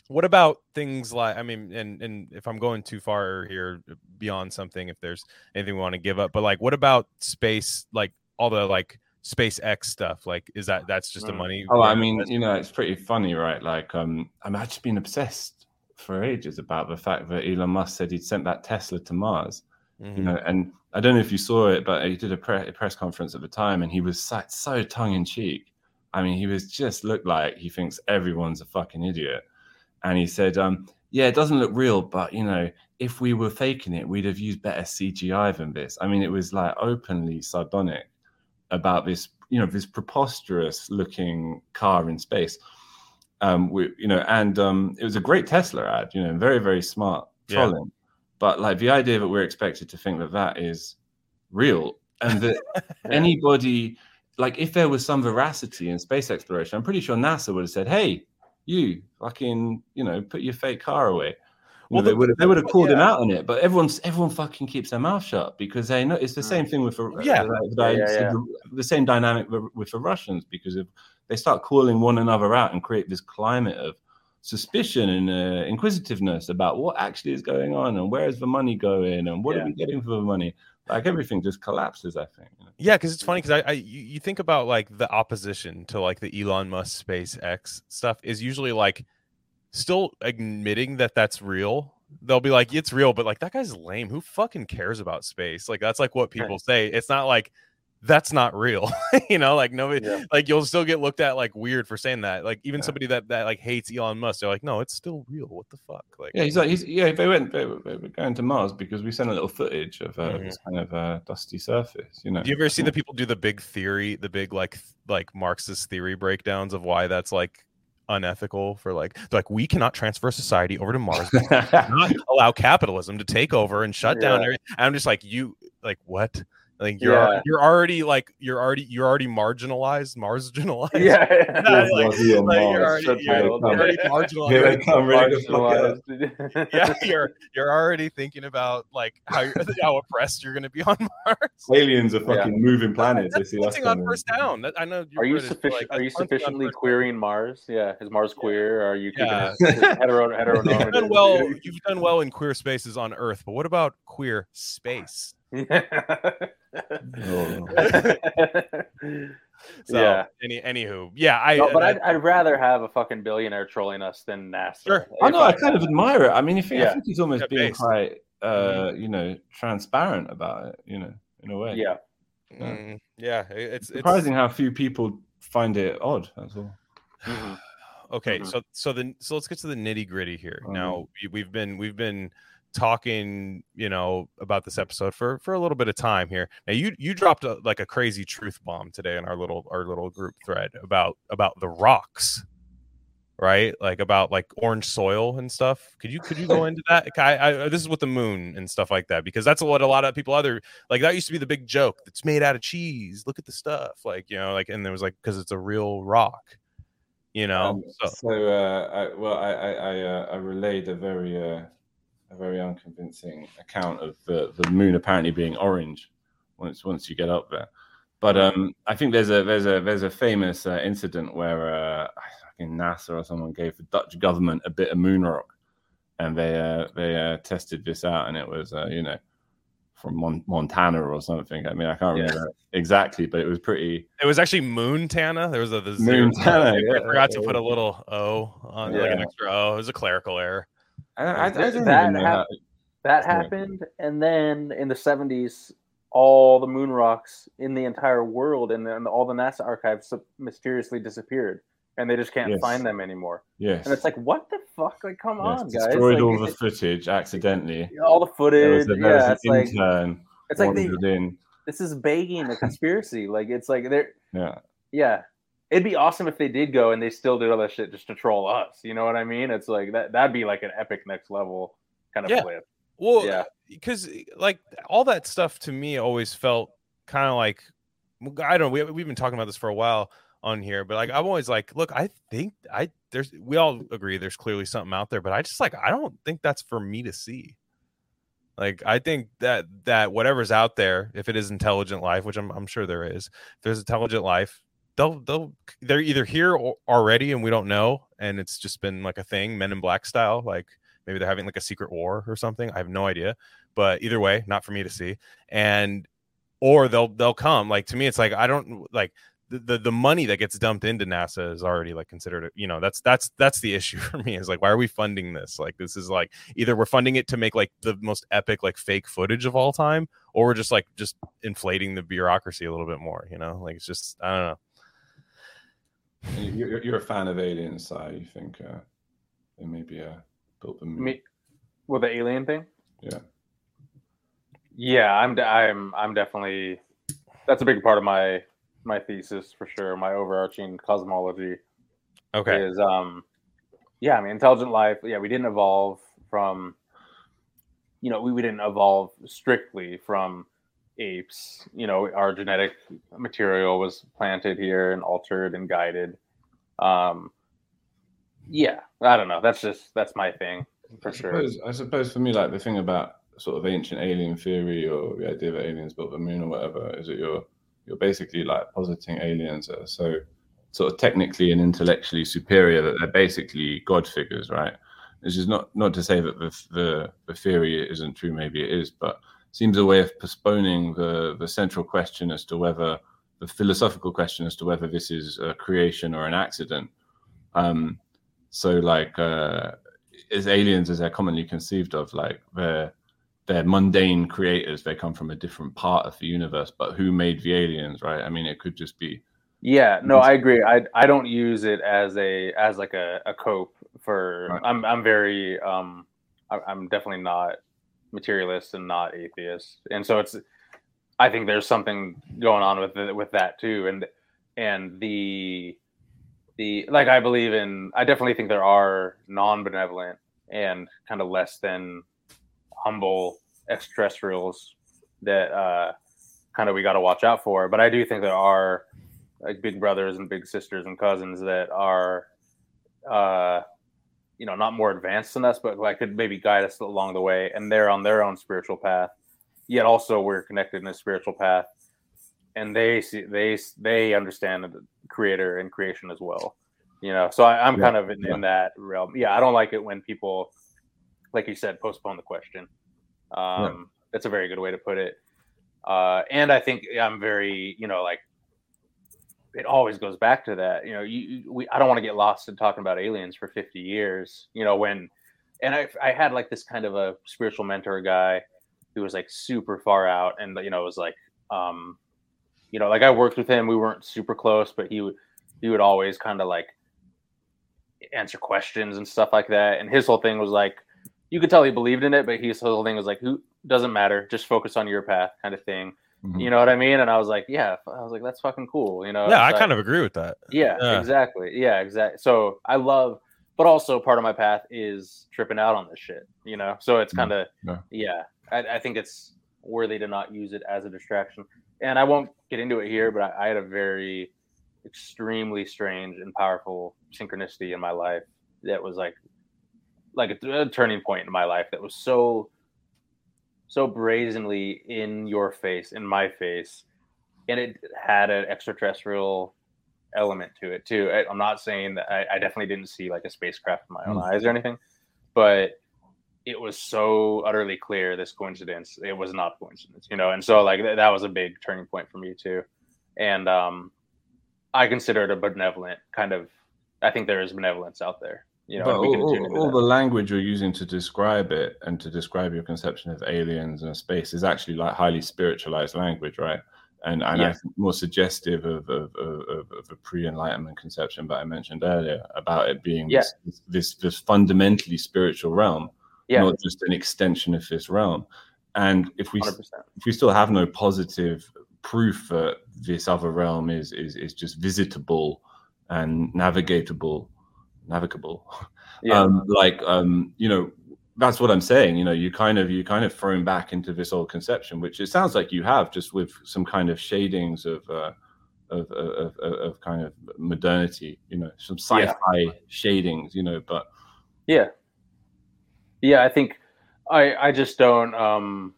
what about things like? I mean, and and if I'm going too far here beyond something, if there's anything we want to give up, but like, what about space? Like all the like SpaceX stuff. Like, is that that's just a Mm. money? Oh, I mean, you know, it's pretty funny, right? Like, um, I mean, I've just been obsessed for ages about the fact that Elon Musk said he'd sent that Tesla to Mars. Mhm. You know, and I don't know if you saw it, but he did a, pre- a press conference at the time, and he was so, so tongue in cheek. I mean, he was just looked like he thinks everyone's a fucking idiot, and he said, um, "Yeah, it doesn't look real, but you know, if we were faking it, we'd have used better CGI than this." I mean, it was like openly sardonic about this, you know, this preposterous looking car in space. Um, we, you know, and um, it was a great Tesla ad, you know, very, very smart Yeah. trolling. But like the idea that we're expected to think that that is real and that (laughs) anybody, like if there was some veracity in space exploration, I'm pretty sure NASA would have said, "Hey, you fucking, you know, put your fake car away." Well, know, they would have they would have called him out on it, but everyone's everyone fucking keeps their mouth shut because they know it's the same thing with the Yeah. that Yeah, yeah, yeah. The, the same dynamic with, the Russians because if they start calling one another out and create this climate of suspicion and uh, inquisitiveness about what actually is going on and where is the money going and what Yeah. are we getting for the money like everything just collapses i think you know? Yeah, because it's funny because I, I you, you think about like the opposition to like the Elon Musk SpaceX stuff is usually like still admitting that that's real. They'll be like, it's real, but like that guy's lame. Who fucking cares about space? Like that's like what people say. It's not like that's not real. (laughs) you know, like nobody Yeah. like you'll still get looked at like weird for saying that. Like even Yeah. somebody that that like hates Elon Musk, they're like, no, it's still real. What the fuck? Like yeah he's like he's yeah they went they, were- they were going to mars because we sent a little footage of uh, Mhm. this kind of uh, dusty surface you know Do you ever see the (laughs) people do the big theory, the big like th- like Marxist theory breakdowns of why that's like unethical for like they're like we cannot transfer society over to Mars, (laughs) cannot allow capitalism to take over and shut down. Yeah. every-" And I'm just like you like what? Like you're Yeah. you're already like you're already you're already marginalized, marginalized. Yeah, (laughs) Yeah, like- Brazil and like, you're already, you're, you're already Here they marginalized. come, ready to fuck up. Marginalized. (laughs) yeah, (laughs) you're you're already thinking about like how how oppressed you're going to be on Mars. aliens are fucking moving planets they That's see us on first down. That, I know. You're Are you British, sufficient? like, Are you that's punting on sufficiently first down. queering Mars? Yeah, is Mars queer? Or are you keeping Yeah. it hetero You've heteronormative? done well. You've done well in queer spaces on Earth, but what about queer space? Oh. (laughs) So, Yeah. Any anywho, yeah. I. no, but I- I'd, I'd rather have a fucking billionaire trolling us than NASA. Sure. I know. I kind of admire it. I mean, if I Yeah. think he's almost Yeah, being based. quite, uh, you know, transparent about it. You know, in a way. Yeah. Mm, yeah. It's it's Surprising how few people find it odd. That's all. Mhm. (sighs) okay Mhm. so so then so let's get to the nitty gritty here Mhm. now we've been we've been talking you know about this episode for for a little bit of time here. Now you you dropped a, like a crazy truth bomb today in our little our little group thread about about the rocks right? Like about like orange soil and stuff. Could you could you go (laughs) into that? I, I this is with the moon and stuff like that because that's what a lot of people other like that used to be the big joke that's made out of cheese. Look at the stuff. Like you know like and there was like because it's a real rock you know? Um, so so, uh, I, well, I, I, I, uh, I relayed a very, uh, a very unconvincing account of the, the moon apparently being orange once once you get up there. But um, I think there's a there's a there's a famous uh, incident where uh, I think NASA or someone gave the Dutch government a bit of moon rock, and they uh, they uh, tested this out, and it was uh, you know from Mon- Montana or something. I mean, I can't Yeah. remember exactly, but it was pretty. It was actually Moontana. There was a the Montana, I yeah. forgot to put a little O on like an extra O. It was a clerical error. I, I, I don't That even hap- That Yeah. happened, and then in the '70s, all the moon rocks in the entire world and then all the NASA archives mysteriously disappeared, and they just can't Yes. find them anymore. Yes. And it's like, what the fuck? Like, come yes. on, guys! Destroyed Like, all the footage accidentally. all the There footage. was, a, there was yeah, an it's like it's like they, in. this is begging a conspiracy. like it's like they're Yeah. yeah. It'd be awesome if they did go and they still did all that shit just to troll us. You know what I mean? It's like that. That'd be like an epic next level kind of Yeah. flip. Well, Yeah. because like all that stuff to me always felt kind of like I don't know. We, we've been talking about this for a while on here, but like I'm always like, look, I think I there's we all agree there's clearly something out there, but I just like I don't think that's for me to see. Like I think that that whatever's out there, if it is intelligent life, which I'm I'm sure there is, if there's intelligent life, they'll they'll they're either here already and we don't know, and it's just been like a thing, Men in Black style, like maybe they're having like a secret war or something. I have no idea, but either way, not for me to see. And or they'll they'll come. Like to me, it's like I don't like the, the the money that gets dumped into NASA is already like considered. You know, that's that's that's the (laughs) issue for me. Is like why are we funding this? Like this is like either we're funding it to make like the most epic like fake footage of all time, or we're just like just inflating the bureaucracy a little bit more. You know, like it's just I don't know. And you- You're, you're a fan of aliens, Si. You think uh, they maybe uh, built the? Me, with the alien thing. Yeah. Yeah, I'm. de- I'm. I'm definitely. That's a big part of my my thesis for sure. My overarching cosmology Okay. is um yeah i mean intelligent life yeah we didn't evolve from you know we, we didn't evolve strictly from apes you know our genetic material was planted here and altered and guided. Um yeah i don't know. That's just that's my thing for I sure. I suppose for me, like the thing about sort of ancient alien theory or the idea that aliens built the moon or whatever is that you're you're basically like positing aliens are so sort of technically and intellectually superior that they're basically god figures, right? This is not not to say that the the, the theory isn't true, maybe it is, but seems a way of postponing the the central question as to whether the philosophical question as to whether this is a creation or an accident. Um, so like uh, as aliens as they're commonly conceived of, like they're they're mundane creators. They come from a different part of the universe, but who made the aliens, right? I mean, it could just be yeah no i agree i i don't use it as a as like a, a cope for Right. i'm i'm very um I- i'm definitely not materialist and not atheist. And so it's i think there's something going on with it, with that too. And and the the like i believe in i definitely think there are non-benevolent and kind of less than humble extraterrestrials that uh kind of we got to watch out for. But i do think there are like big brothers and big sisters and cousins that are uh you know not more advanced than us but like could maybe guide us along the way and they're on their own spiritual path yet also we're connected in a spiritual path. And they see they they understand the creator and creation as well you know? So I, i'm Yeah, kind of in, yeah. in that realm. Yeah i don't like it when people like you said postpone the question. Um that's a very good way to put it. Uh and i think i'm very you know like it always goes back to that. You know, you, we I don't want to get lost in talking about aliens for 50 years. You know, when and I I had like this kind of a spiritual mentor guy who was like super far out and you know was like um you know like I worked with him. We weren't super close, but he would he would always kind of like answer questions and stuff like that. And his whole thing was like you could tell he believed in it, but his whole thing was like who doesn't matter, just focus on your path kind of thing. Mhm. You know what I mean? And I was like, yeah, I was like, that's fucking cool. You know? yeah, I It's kind of agree with that. yeah, Yeah. exactly. Yeah, exactly. So I love, but also part of my path is tripping out on this shit, you know? So it's Mm, kind of, yeah. yeah, I, I think it's worthy to not use it as a distraction. And I won't get into it here, but I, I had a very extremely strange and powerful synchronicity in my life that was like, like a, a turning point in my life that was so, so brazenly in your face, in my face, and it had an extraterrestrial element to it too. I, I'm not saying that I, I definitely didn't see like a spacecraft in my own Mm. eyes or anything, but it was so utterly clear this coincidence. It was not a coincidence, you know. And so like th- that was a big turning point for me too. And um, I consider it a benevolent kind of. I think there is benevolence out there, you know. but all, all, all the language you're using to describe it and to describe your conception of aliens and space is actually like highly spiritualized language, right? and, and I think more suggestive of, of, of, of a pre-enlightenment conception that I mentioned earlier about it being Yeah. this, this this fundamentally spiritual realm, Yeah, not just an extension of this realm. And if we hundred percent. if we still have no positive proof that this other realm is is is just visitable and navigatable, navigable, (laughs) Yeah, um, like um, you know that's what i'm saying you know you kind of you kind of thrown back into this old conception which it sounds like you have just with some kind of shadings of uh of, of, of, of kind of modernity you know some sci-fi shadings you know but yeah, yeah. I think I I just don't. um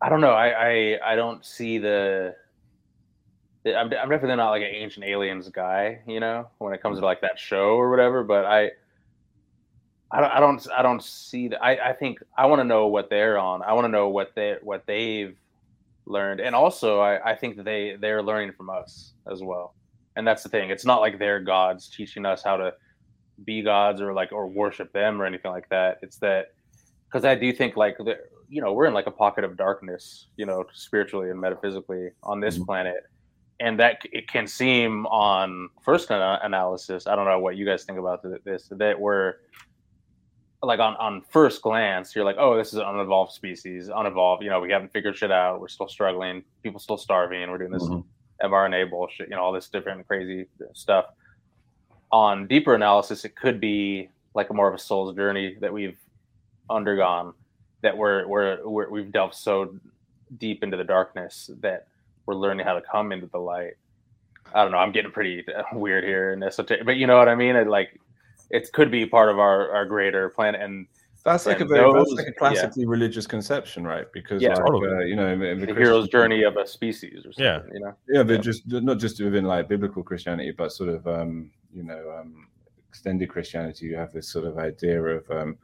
I don't know. I I I don't see the. I'm, I'm definitely not like an ancient aliens guy, you know, when it comes to like that show or whatever. But I, I don't, I don't, I don't see that. I, I think I want to know what they're on. I want to know what they, what they've learned, and also I, I think that they, they're learning from us as well. And that's the thing. It's not like they're gods teaching us how to be gods or like or worship them or anything like that. It's that because I do think like the, you know we're in like a pocket of darkness, you know, spiritually and metaphysically on this Mhm. planet, and that it can seem on first ana- analysis. I don't know what you guys think about this. That we're like on on first glance, you're like, oh, this is an unevolved species, unevolved. You know, we haven't figured shit out. We're still struggling. People still starving. We're doing this Mhm. mRNA bullshit. You know, all this different crazy stuff. On deeper analysis, it could be like a more of a soul's journey that we've undergone. That we're we're, we're we've delved so deep into the darkness that we're learning how to come into the light. I don't know. I'm getting pretty (laughs) weird here and esoteric, but you know what I mean. It like it could be part of our our greater plan. And that's like a And very that's like a yeah. classically religious conception right because Yeah, like, totally. uh, you know in, in the, the hero's journey of a species, or something. Yeah. You know. yeah but Yeah. just not just within like biblical christianity but sort of um you know um extended christianity you have this sort of idea of um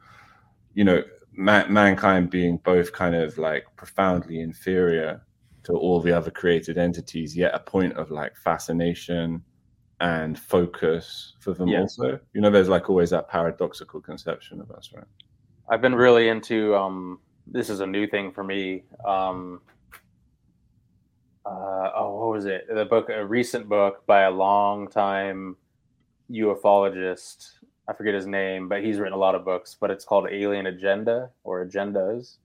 you know ma- mankind being both kind of like profoundly inferior to all the other created entities yet a point of like fascination and focus for them Yeah. also you know there's like always that paradoxical conception of us right I've been really into um this is a new thing for me. Um uh oh what was it? The book a recent book by a long time ufologist. I forget his name, but he's written a lot of books, but it's called Alien Agenda or Agendas.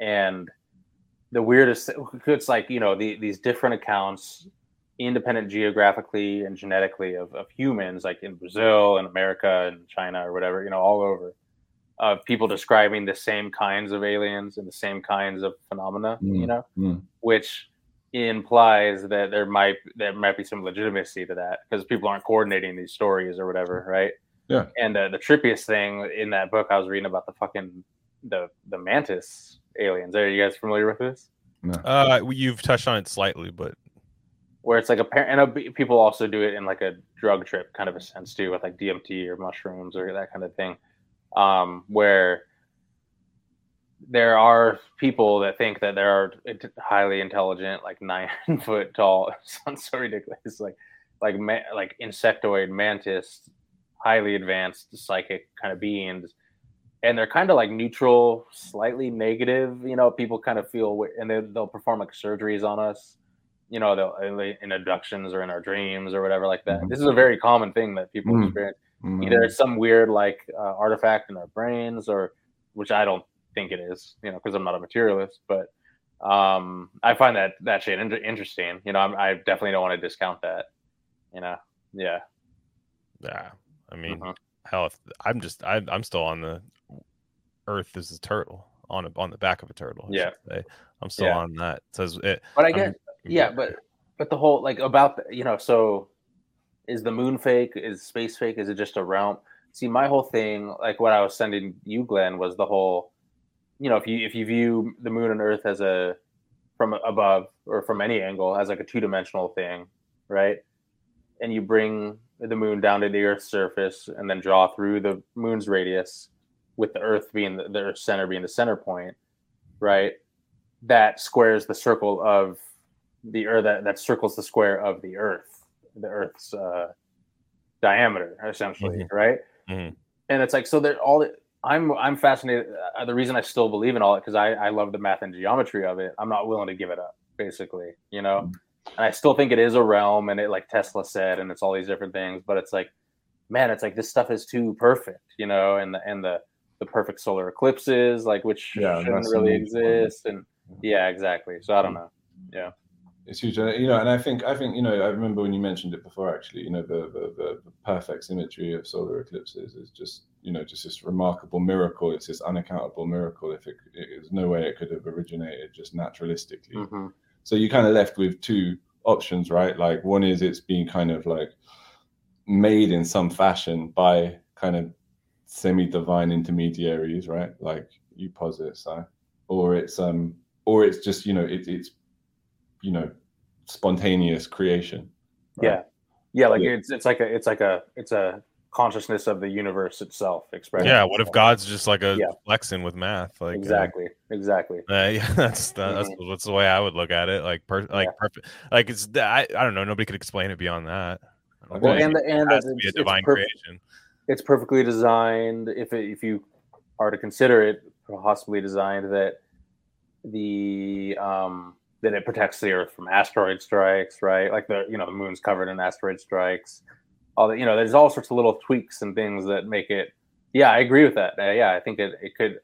And the weirdest it's like, you know, the, these different accounts independent geographically and genetically of, of humans like in Brazil and America and China or whatever, you know, all over of people describing the same kinds of aliens and the same kinds of phenomena, you Mm, know, mm. which implies that there might there might be some legitimacy to that because people aren't coordinating these stories or whatever, right? Yeah. And uh, the trippiest thing in that book I was reading about the fucking the the mantis aliens. Are you guys familiar with this? Uh, you've touched on it slightly, but Where it's like a parent, and people also do it in like a drug trip kind of a sense too, with like DMT or mushrooms or that kind of thing um, where there are people that think that there are highly intelligent, like (laughs) nine foot tall. (laughs) sounds so ridiculous, like like ma- like insectoid mantis, highly advanced psychic kind of beings, and they're kind of like neutral, slightly negative. You know, people kind of feel, and they, they'll perform like surgeries on us. You know, they'll in abductions or in our dreams or whatever like that. Mhm. This is a very common thing that people Mm. experience Mm. either it's some weird like uh, artifact in our brains or which i don't think it is you know because i'm not a materialist but um i find that that shit in- interesting you know I'm, i definitely don't want to discount that you know yeah yeah, I mean, hell, if I'm just I, I'm still on the Earth is a turtle on a, on the back of a turtle. I Yeah. I'm still Yeah. on that. It says it. but i I'm- guess yeah but but the whole like about the, you know so is the moon fake is space fake is it just a realm see my whole thing like what i was sending you glenn was the whole you know if you if you view the moon and earth as a from above or from any angle as like a two-dimensional thing right and you bring the moon down to the earth's surface and then draw through the moon's radius with the earth being the, the Earth's center being the center point right that squares the circle of the earth that, that circles the square of the earth the earth's uh, diameter essentially right Mhm. and it's like so they're all i'm i'm fascinated uh, the reason i still believe in all it because I, I love the math and geometry of it i'm not willing to give it up basically. You know, and I still think it is a realm, and it like Tesla said, and it's all these different things. But it's like, man, it's like this stuff is too perfect, you know, and the and the the perfect solar eclipses, like which Yeah, shouldn't really exist, and yeah, exactly. So I don't know. Yeah, It's huge, and, you know, and I think I think you know I remember when you mentioned it before. Actually, you know, the the, the, the perfect symmetry of solar eclipses is just you know just this remarkable miracle. It's this unaccountable miracle. If it, it there's no way it could have originated just naturalistically. Mhm. So you're kind of left with two options, right? Like one is it's being kind of like made in some fashion by kind of semi-divine intermediaries, right? Like you posit, so, or it's um, or it's just you know it, it's you know spontaneous creation. right? yeah, yeah. Like Yeah. it's it's like a it's like a it's a consciousness of the universe itself expressed. Yeah. What if God's just like a Yeah. flexing with math? Like uh, exactly, exactly. Uh, (laughs) yeah, that's the, that's that's the way I would look at it. Like, per, like perfect. Like it's I, I don't know. Nobody could explain it beyond that. I Well, think and the and it has it's, to be a it's divine perf- creation. It's perfectly designed. If it, if you are to consider it possibly designed that the um that it protects the Earth from asteroid strikes, right? Like the you know the moon's covered in asteroid strikes. All the you know there's all sorts of little tweaks and things that make it. Yeah, I agree with that. Uh, yeah, I think it it could.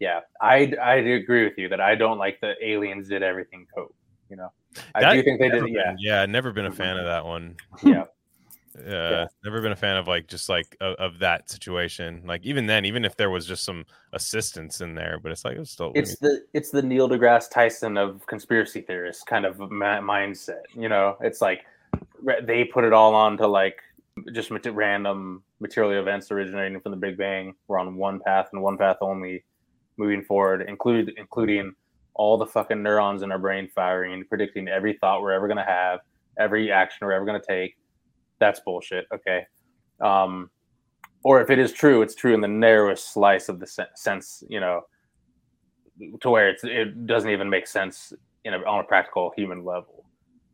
Yeah, I I agree with you that I don't like the aliens did everything code. You know, I That- do think they did. Yeah, been- yeah. Never been a Mhm. fan of that one. yeah. Yeah, never been a fan of like just like of, of that situation. Like even then, even if there was just some assistance in there, but it's like it's still. it's the it's the Neil deGrasse Tyson of conspiracy theorists kind of ma- mindset. You know, it's like they put it all onto like just mat- random material events originating from the Big Bang. We're on one path and one path only, moving forward, include including all the fucking neurons in our brain firing, predicting every thought we're ever gonna have, every action we're ever gonna take. That's bullshit. Okay. Um, or if it is true, it's true in the narrowest slice of the se- sense, you know, to where it's, it doesn't even make sense in a, on a practical human level,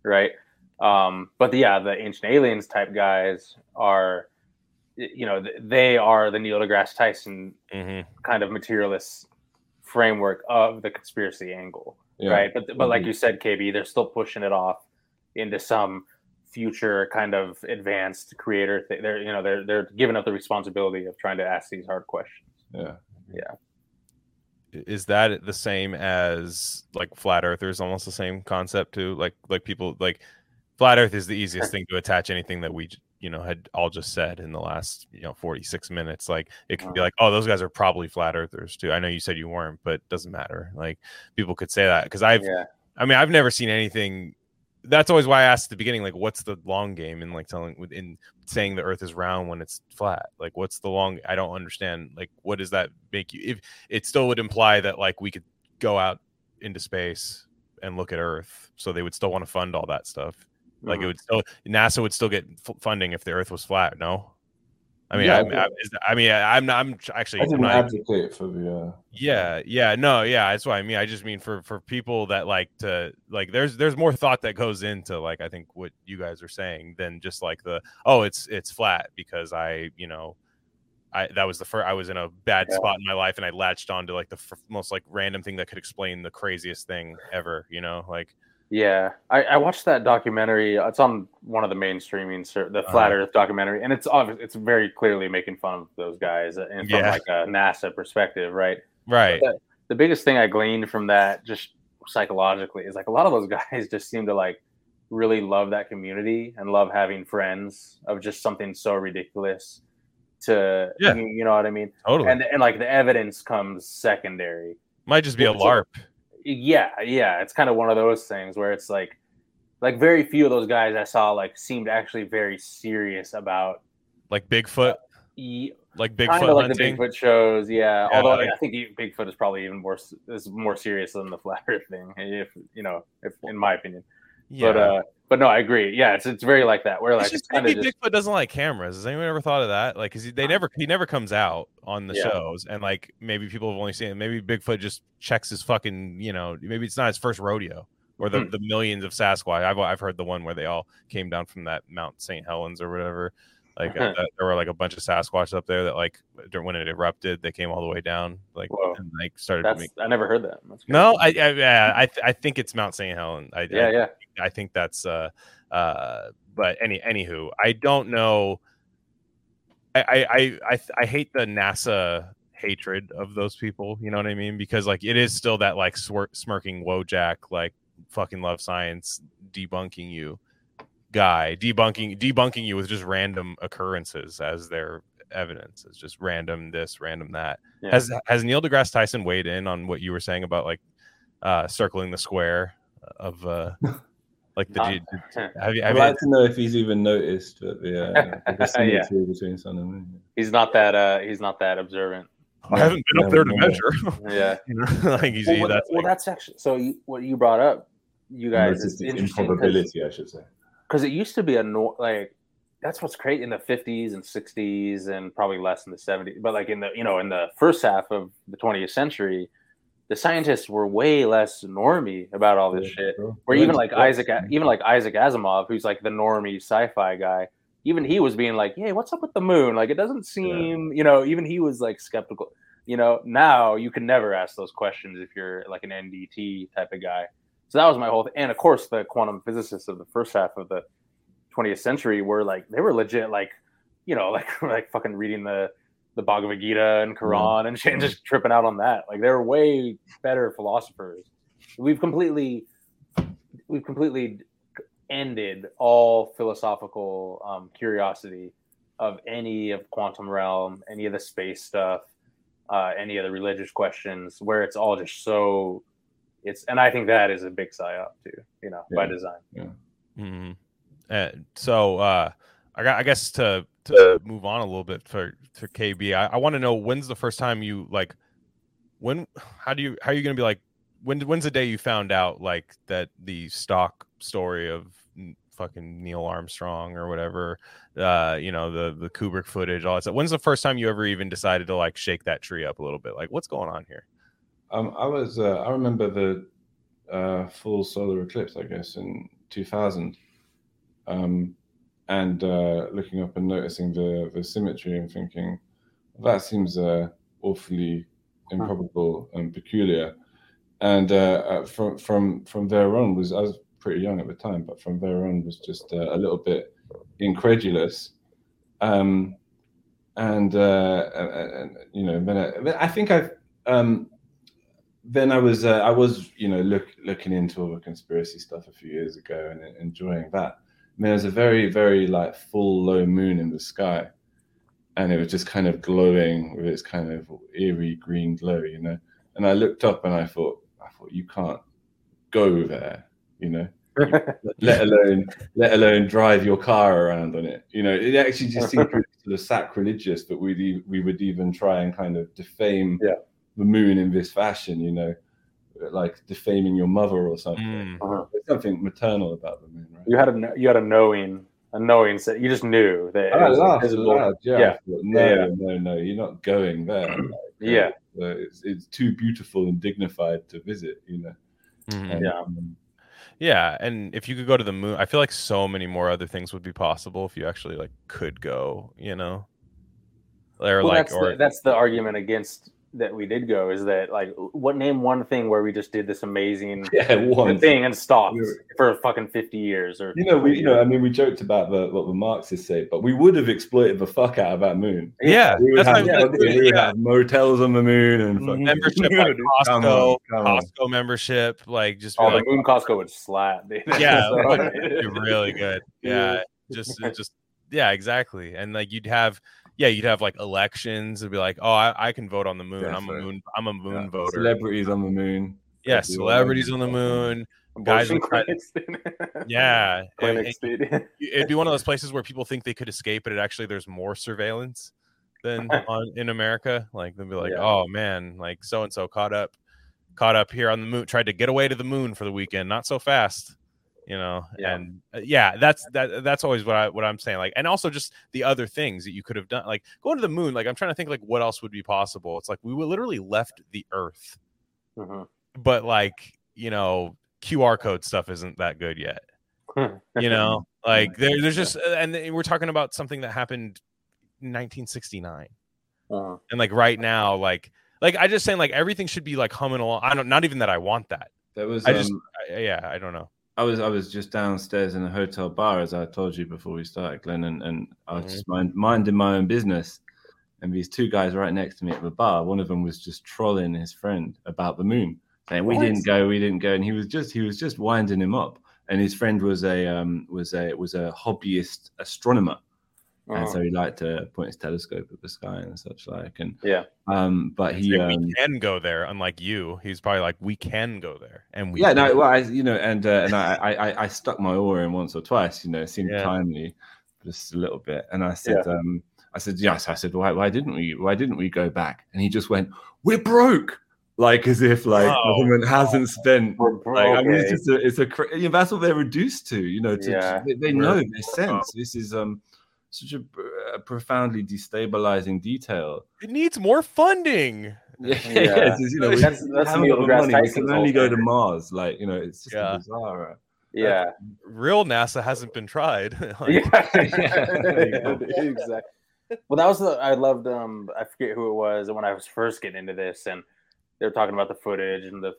right? Um, but the, yeah, the ancient aliens type guys are, you know, they are the Neil deGrasse Tyson Mhm. kind of materialist framework of the conspiracy angle, Yeah. right? But but like Mhm. you said, KB, they're still pushing it off into some future kind of advanced creator. Th- they're you know they're they're giving up the responsibility of trying to ask these hard questions. Yeah. Yeah. Is that the same as like flat earthers? Almost the same concept too. Like like people like flat Earth is the easiest thing to attach anything that we you know had all just said in the last you know 46 minutes like it could be uh-huh. like oh those guys are probably flat earthers too i know you said you weren't but it doesn't matter like people could say that because i've Yeah, I mean, I've never seen anything. That's always why I asked at the beginning, like, what's the long game in like telling in saying the Earth is round when it's flat? Like, what's the long? I don't understand. Like, what does that make you? If it still would imply that like we could go out into space and look at Earth, so they would still want to fund all that stuff. Like, it Mhm. would still NASA would still get f- funding if the Earth was flat. No, I mean, Yeah, I, I I, mean, I'm not. I'm actually. I didn't not advocate for the. Uh, yeah, yeah, no, yeah, that's what I mean. I just mean for for people that like to like there's there's more thought that goes into like I think what you guys are saying than just like the oh it's it's flat because I you know I that was the first I was in a bad Yeah. spot in my life and I latched on to like the f- most like random thing that could explain the craziest thing ever, you know, like yeah. I, I watched that documentary. It's on one of the mainstreaming, the Flat Uh-huh. Earth documentary, and it's obvious. It's very clearly making fun of those guys, and from Yeah. like a NASA perspective, right? right. The biggest thing I gleaned from that, just psychologically, is like a lot of those (laughs) guys just seem to like really love that community and love having friends of just something so ridiculous to Yeah. you, you know what I mean? Totally. And and like the evidence comes secondary. Might just be a LARP. Yeah, yeah. It's kind of one of those things where it's like like very few of those guys I saw like seemed actually very serious about Like Bigfoot, like kind Bigfoot of like hunting. the Bigfoot shows, yeah. Yeah, Although like- I think Bigfoot is probably even more is more serious than the (laughs) flat Earth thing, if you know, if in my opinion. yeah. But uh, but no, I agree. Yeah, it's it's very like that. We're like just maybe just Bigfoot doesn't like cameras. Has anyone ever thought of that? Like, cause he, they never he never comes out on the Yeah. shows, and like maybe people have only seen it. Maybe Bigfoot just checks his fucking, you know, maybe it's not his first rodeo or the, Hmm. the millions of Sasquatch. I've I've heard the one where they all came down from that Mount St. Helens or whatever. Like uh, (laughs) there were like a bunch of Sasquatch up there that like when it erupted, they came all the way down, like Whoa. and like started. That's make- I never heard that. No. I I, yeah, I I think it's Mount St. Helens. I, yeah, I, yeah. I think that's uh uh but any anywho, I don't know. I I I I, I hate the NASA hatred of those people. You know what I mean? Because like it is still that like swir- smirking Wojak like fucking love science debunking you guy debunking debunking you with just random occurrences as their evidence. It's just random this, random that. Yeah. Has has Neil deGrasse Tyson weighed in on what you were saying about like uh circling the square of uh (laughs) like the Not- G- have you I'd like you, to know if he's even noticed that the, uh, the Yeah. (laughs) between sun and moon. he's not that uh he's not that observant. I haven't been up there to No, no. measure. (laughs) Yeah. you know, (laughs) like he's well, what- that's well, like, that's actually so. You, what you brought up, you guys, is Noticed its interesting improbability, I should say. because it used to be a nor- like that's what's great in the 50s and 60s and probably less in the 70s but like in the you know in the first half of the 20th century the scientists were way less normy about all this shit. where even like Isaac even like Isaac Asimov who's like the normie sci-fi guy even he was being like hey what's up with the moon? Like it doesn't seem you know even he was like skeptical. You know now you can never ask those questions if you're like an NDT type of guy. So that was my whole and of course the quantum physicists of the first half of the 20th century were like they were legit like you know (laughs) like like fucking reading the the Bhagavad Gita and Quran and shit and just tripping out on that. Like they're way better philosophers. We've completely we've completely ended all philosophical um, curiosity of any of quantum realm any of the space stuff uh, any of the religious questions where it's all just so it's and I think that is a big psyop too you know by Yeah. design. Mhm. Uh, so uh I got I guess to to move on a little bit for for KB, I, I want to know when's the first time you like when how do you how are you gonna be like when when's the day you found out like that the stock story of fucking Neil Armstrong or whatever uh you know the the Kubrick footage all that stuff when's the first time you ever even decided to like shake that tree up a little bit like what's going on here Um, I was. Uh, I remember the uh, full solar eclipse. I guess in 2000, um, and uh, looking up and noticing the the symmetry and thinking that seems uh, awfully improbable and peculiar. And uh, uh, from from from there on was I was pretty young at the time, but from there on was just uh, a little bit incredulous. Um, and, uh, and, and you know, then I, I think I've um, then I was uh, I was you know look looking into all the conspiracy stuff a few years ago and enjoying that. There was a very very like full low moon in the sky, and it was just kind of glowing with its kind of eerie green glow, you know. And I looked up and I thought I thought you can't go there, you know. (laughs) let alone let alone drive your car around on it. You know, it actually just seemed (laughs) pretty sort of sacrilegious that we'd e- we would even try and kind of defame Yeah. the moon in this fashion. You know, like defaming your mother or something. Mm. Uh-huh. There's something maternal about the moon, right? You had a you had a knowing a knowing set. You just knew that. it I was, like, laughed visible. aloud, yeah. Yeah. I thought, no, Yeah. no, no, you're not going there. (clears throat) Like, Yeah. uh, it's, it's too beautiful and dignified to visit, you know. Mhm. And, Yeah. um, Yeah, and if you could go to the moon, I feel like so many more other things would be possible if you actually like could go, you know. Or Well, like that's or the, that's the argument against that we did go is that like what name one thing where we just did this amazing (laughs) yeah, one thing and stopped We were- for fucking fifty years or You know, we, you know, I mean, we joked about the, what the Marxists say, but we would have exploited the fuck out of that moon. yeah, We would that's have, what I'm we would yeah. have motels on the moon and Mhm. fucking membership (laughs) like Costco, come on, come on. Costco membership, like just be oh like the moon Costco would slap dude. yeah, (laughs) So- like, really good. Yeah. Yeah, just just yeah, exactly. And like you'd have yeah, you'd have like elections. It'd be like, oh, I, I can vote on the moon. I'm a moon. I'm a moon Yeah, voter. Celebrities on the moon. yeah, celebrities on the moon. Guys Abortion would try- clinics, dude. Yeah, and- clinics, (laughs) dude. it'd be one of those places where people think they could escape, but it actually there's more surveillance than (laughs) on in America. Like they'll be like, Yeah. oh man, like so and so caught up, caught up here on the moon, tried to get away to the moon for the weekend, not so fast, you know. Yeah. And uh, yeah, that's that. That's always what I what I'm saying. Like, and also just the other things that you could have done, like going to the moon. Like I'm trying to think like what else would be possible. It's like we would literally left the Earth, Mhm. but like you know QR code stuff isn't that good yet (laughs) you know Like there, there's just, and we're talking about something that happened in 1969, Uh-huh. and like right now, like, like I just saying, like everything should be like humming along. I don't, not even that I want that. that was. I just- um, I, yeah, I don't know. I was I was just downstairs in a hotel bar as I told you before we started, Glenn, and, and I was just mind, minding my own business. And these two guys right next to me at the bar, one of them was just trolling his friend about the moon, saying we What? didn't go, we didn't go, and he was just he was just winding him up. And his friend was a um, was a was a hobbyist astronomer, and Uh-huh. so he liked to point his telescope at the sky and such like. And Yeah. um, but he Say, um, we can go there, unlike you. He's probably like, we can go there, and we yeah, no, well, I, you know, and uh, and I, I, I- I stuck my oar in once or twice. You know, it seemed Yeah. timely, just a little bit. And I said, um, I said, yes. I said, why, why didn't we, why didn't we go back? And he just went, we're broke, like as if like Oh, government hasn't spent. We're Like, I mean, it's just a, it's a, you know, that's what they're reduced to. You know, to, Yeah. they, they know this sense. This is um such a, a profoundly destabilizing detail. it needs more funding. (laughs) Yeah, Yeah. it's just, you know, we That's- that's haven't Neil got the deGrasse money. We can only go to. Mars. Like, you know, it's just Yeah. bizarre. uh, yeah. Real NASA hasn't been tried. (laughs) Like, yeah. There (laughs) exactly. Well, that was the I loved. Um, I forget who it was when I was first getting into this, and they were talking about the footage and the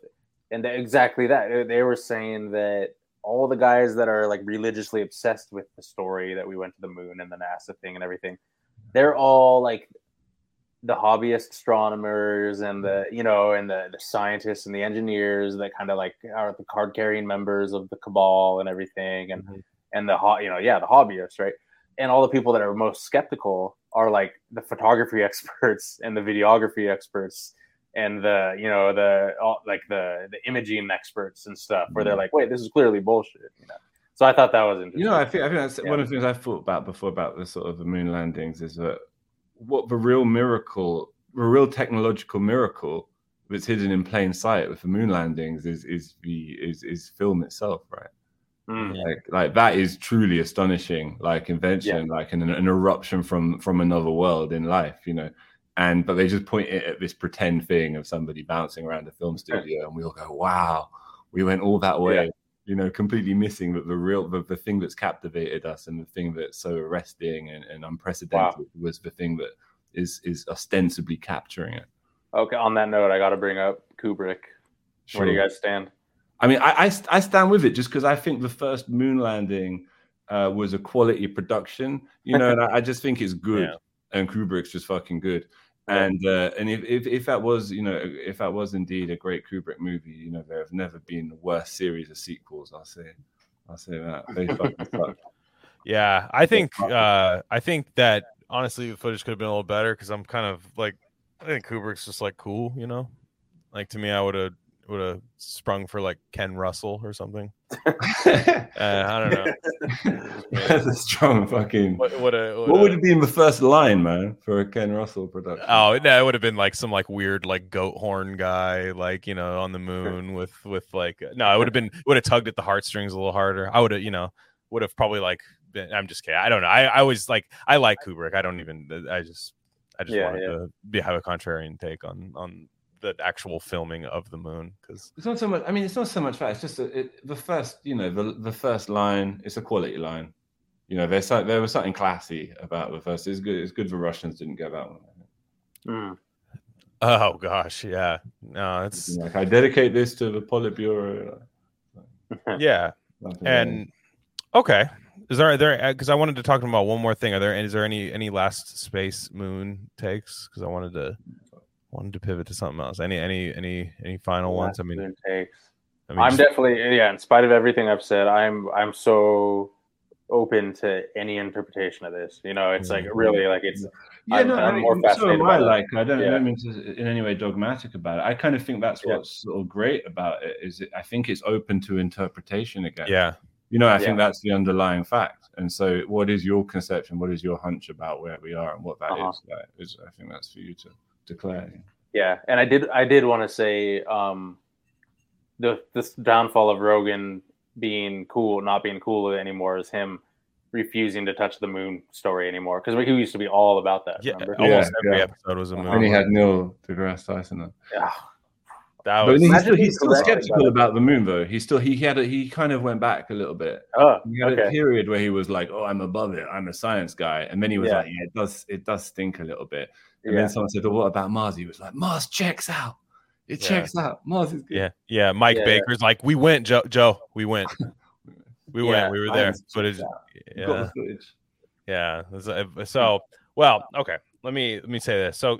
and the, exactly that they were saying that all the guys that are like religiously obsessed with the story that we went to the moon and the NASA thing and everything, they're all like the hobbyist astronomers and the you know and the, the scientists and the engineers that kind of like are the card carrying members of the cabal and everything and Mhm. and the ho- you know yeah the hobbyists right and all the people that are most skeptical are like the photography (laughs) experts and the videography experts and the you know the all, like the the imaging experts and stuff where they're like wait this is clearly bullshit you know so i thought that was interesting You know, I think I think that's Yeah. one of the things I've thought about before about the sort of the moon landings is that what the real miracle, the real technological miracle that's hidden in plain sight with the moon landings is is the is is film itself, right? Mm. Like like that is truly astonishing, like invention, like an, an eruption from from another world in life, you know. And but they just point it at this pretend thing of somebody bouncing around a film studio, and we all go, "Wow, we went all that way." Yeah. You know, completely missing that the real the, the thing that's captivated us and the thing that's so arresting and, and unprecedented was the thing that is is ostensibly capturing it. okay on that note i got to bring up kubrick where do you guys stand I mean, I, I, I stand with it just because I think the first moon landing uh, was a quality production, you (laughs) know, and I, I just think it's good. Yeah. And Kubrick's just fucking good. And uh, and if, if if that was you know if that was indeed a great Kubrick movie, you know, there have never been worse series of sequels. I'll say, I'll say that they. (laughs) Yeah, I think uh I think that honestly the footage could have been a little better because I'm kind of like I think Kubrick's just like cool, you know. Like to me, I would have would have sprung for like Ken Russell or something. (laughs) Uh, I don't know. (laughs) That's a strong fucking. What what, a, What would it be in the first line, man, for a Ken Russell production? Oh no, it would have been like some like weird like goat horn guy, like you know, on the moon with with like no, it would have been would have tugged at the heartstrings a little harder. I would have, you know, would have probably like been. I'm just kidding. I don't know. I I was like I like Kubrick. I don't even. I just I just Yeah, wanted yeah. to be, have a contrarian take on on the actual filming of the moon because It's not so much. I mean, it's not so much that. It's just that it, the first, you know, the the first line. It's a quality line. You know, there's there was something classy about the first. It's good. It's good the Russians didn't get that one. Mm. oh gosh, yeah, no, it's Like I dedicate this to the Politburo. (laughs) yeah, Nothing and okay. Is there are there because I wanted to talk about one more thing? Are there is there any any last space moon takes? Because I wanted to wanted to pivot to something else. Any any any any final ones? I mean, takes. I mean, I'm just- definitely yeah. In spite of everything I've said, I'm I'm so open to any interpretation of this. You know, it's like really like it's Yeah, I'm- no, I'm I more mean, so fascinated am by I. Like, I don't, I don't mean to in any way dogmatic about it. I kind of think that's Yeah. what's sort of great about it. Is it, I think it's open to interpretation again. yeah, You know, I Yeah. think that's the underlying fact. And so, what is your conception? What is your hunch about where we are and what that is? Uh-huh. Like, is I think that's for you to declare. yeah. And I did I did want to say um the this downfall of Rogan being cool, not being cool anymore, is him refusing to touch the moon story anymore because he used to be all about that. yeah. remember? Yeah, every yeah. episode was a moon. And he had Neil deGrasse Tyson. on. Yeah. That But was he's Imagine still, he's still skeptical about about the moon, though. He still he, he had a, he kind of went back a little bit. Oh, He had a period where he was like, "Oh, I'm above it. I'm a science guy," and then he was Yeah. like, "Yeah, it does it does stink a little bit." And Yeah. then someone said, "Oh, what about Mars?" He was like, "Mars checks out. It Yeah. checks out. Mars is good." yeah, yeah. Mike Yeah. Baker's like, we went, Joe. Joe, we went. (laughs) We Yeah, went. We were there. Science But it's, out. Got yeah, the footage. yeah. Uh, So, well, okay. Let me let me say this. So,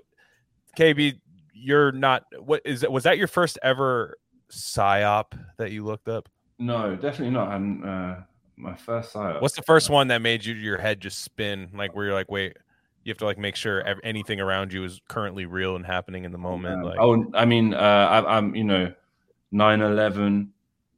KB, you're not. What is it? Was that your first ever psyop that you looked up? No, definitely not. I'm uh, my first site. What's the first one that made you your head just spin? Like where you're like, wait, you have to like make sure ev- anything around you is currently real and happening in the moment. Um, Like, oh, I mean, uh, I, I'm, you know, 9/11,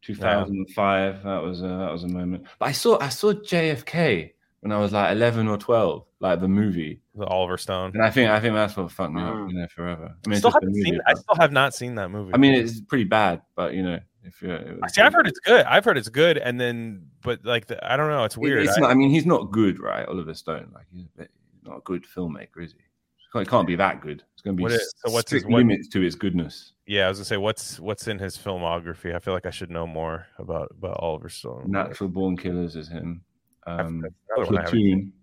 2005. That was a, that was a moment. But I saw I saw JFK when I was like 11 or 12, like the movie, the Oliver Stone. and I think I think that's what fucked me up, Mm. you know, forever. I I mean, still haven't movie, seen. I still have not seen that movie. I mean, it's pretty bad, but you know, if you're, it was- see, I've heard it's good. I've heard it's good, and then, but like, the, I don't know. It's it- weird. It's I- not, I mean, he's not good, right? Oliver Stone, like he's a bit- he's not a good filmmaker, is he? It can't, be that good. It's going to be What is- so what's his- what- limits to his goodness. yeah, I was gonna say, what's what's in his filmography? I feel like I should know more about about Oliver Stone. Natural Born Killers is him. Um, That's another one I haven't Platoon.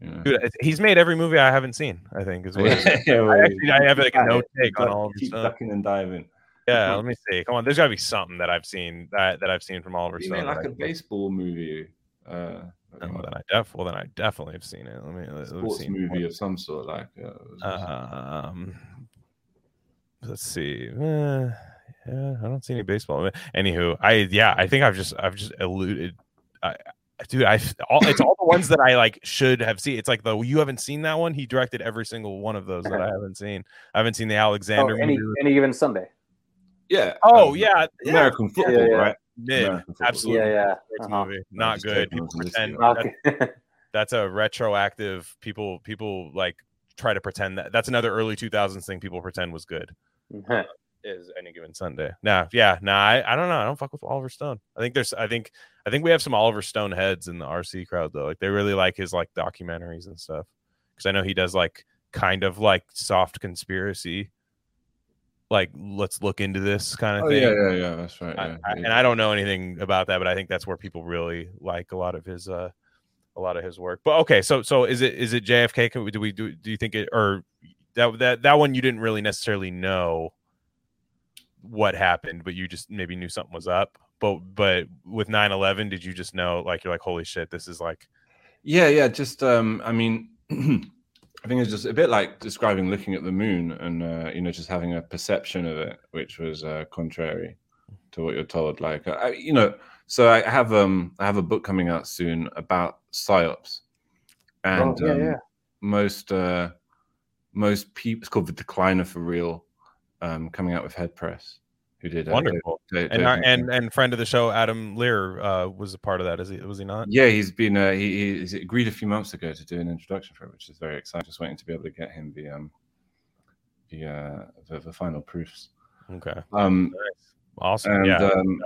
Know. Dude, he's made every movie I haven't seen. I think is what (laughs) yeah, well, I actually I have like a no take on Oliver keep ducking and diving. Yeah, let me see. Come on, there's got to be something that I've seen that, that I've seen from Oliver He Stone. made like a baseball movie. Uh, Oh, well, then I def well then I definitely have seen it. Let me let me sports see. movie of some sort, like uh, Um, let's see. Eh, yeah, I don't see any baseball. Anywho, I yeah, I think I've just I've just eluded. I, dude, I all it's all the ones that I like should have seen. It's like the you haven't seen that one. He directed every single one of those that I haven't seen. I haven't seen the Oh, Alexander any movie. any given Sunday. yeah. Oh um, yeah, yeah, American football, yeah, yeah. right? Mid, absolutely. Yeah, yeah. Uh-huh. movie. Not good. People pretend history. that's, (laughs) that's a retroactive. People people like try to pretend that that's another early 2000s thing. People pretend was good. (laughs) is any given Sunday. Nah, yeah, nah, I, I don't know. I don't fuck with Oliver Stone. I think there's I think I think we have some Oliver Stone heads in the RC crowd though. Like they really like his like documentaries and stuff. Because I know he does like kind of like soft conspiracy. Like let's look into this kind of Oh thing. yeah, yeah, yeah. That's right. I- Yeah. I- and I don't know anything about that, but I think that's where people really like a lot of his uh a lot of his work. But okay, so so is it is it JFK? Can we do we do do you think it or that that that one you didn't really necessarily know what happened, but you just maybe knew something was up. But but with 9-11, did you just know like you're like, holy shit, this is like Yeah, yeah. Just, um, I mean, (clears throat) I think it's just a bit like describing looking at the moon and, uh, you know, just having a perception of it, which was uh, contrary to what you're told. Like, I, you know, so I have, um, I have a book coming out soon about psyops, and Oh, yeah, um, yeah. most, uh, most people, it's called the Decliner for Real, um, coming out with Headpress, who did uh, wonderful. Dave- And our, and and friend of the show, Adam Lehrer, uh, was a part of that. Is he was he not? Yeah, he's been uh, he, he he's agreed a few months ago to do an introduction for it, which is very exciting. Just waiting to be able to get him the um the uh the, the final proofs. Okay. Um Awesome. and yeah. um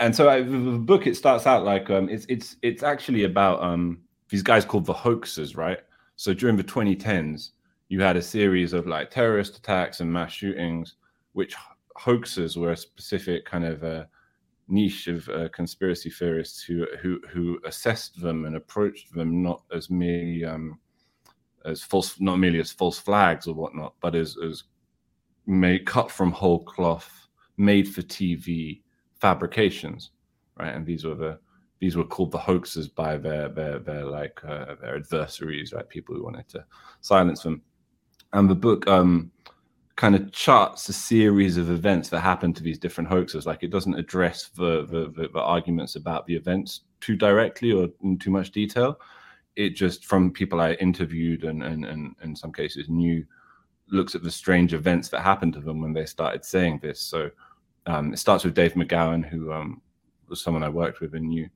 and so I, the the book it starts out like um it's it's it's actually about um these guys called the hoaxers, right? So during the 2010s, you had a series of like terrorist attacks and mass shootings, which hoaxers were a specific kind of uh, niche of uh, conspiracy theorists who who who assessed them and approached them not as merely um, as false, not merely as false flags or whatnot, but as as made cut from whole cloth, made for TV fabrications, right? And these were the these were called the hoaxes by their their their like uh, their adversaries, right? People who wanted to silence them. And the book um, kind of charts a series of events that happened to these different hoaxes. Like it doesn't address the the, the, the arguments about the events too directly or in too much detail. It just from people I interviewed and and and in some cases knew looks at the strange events that happened to them when they started saying this. So um, it starts with Dave McGowan, who um, was someone I worked with and knew,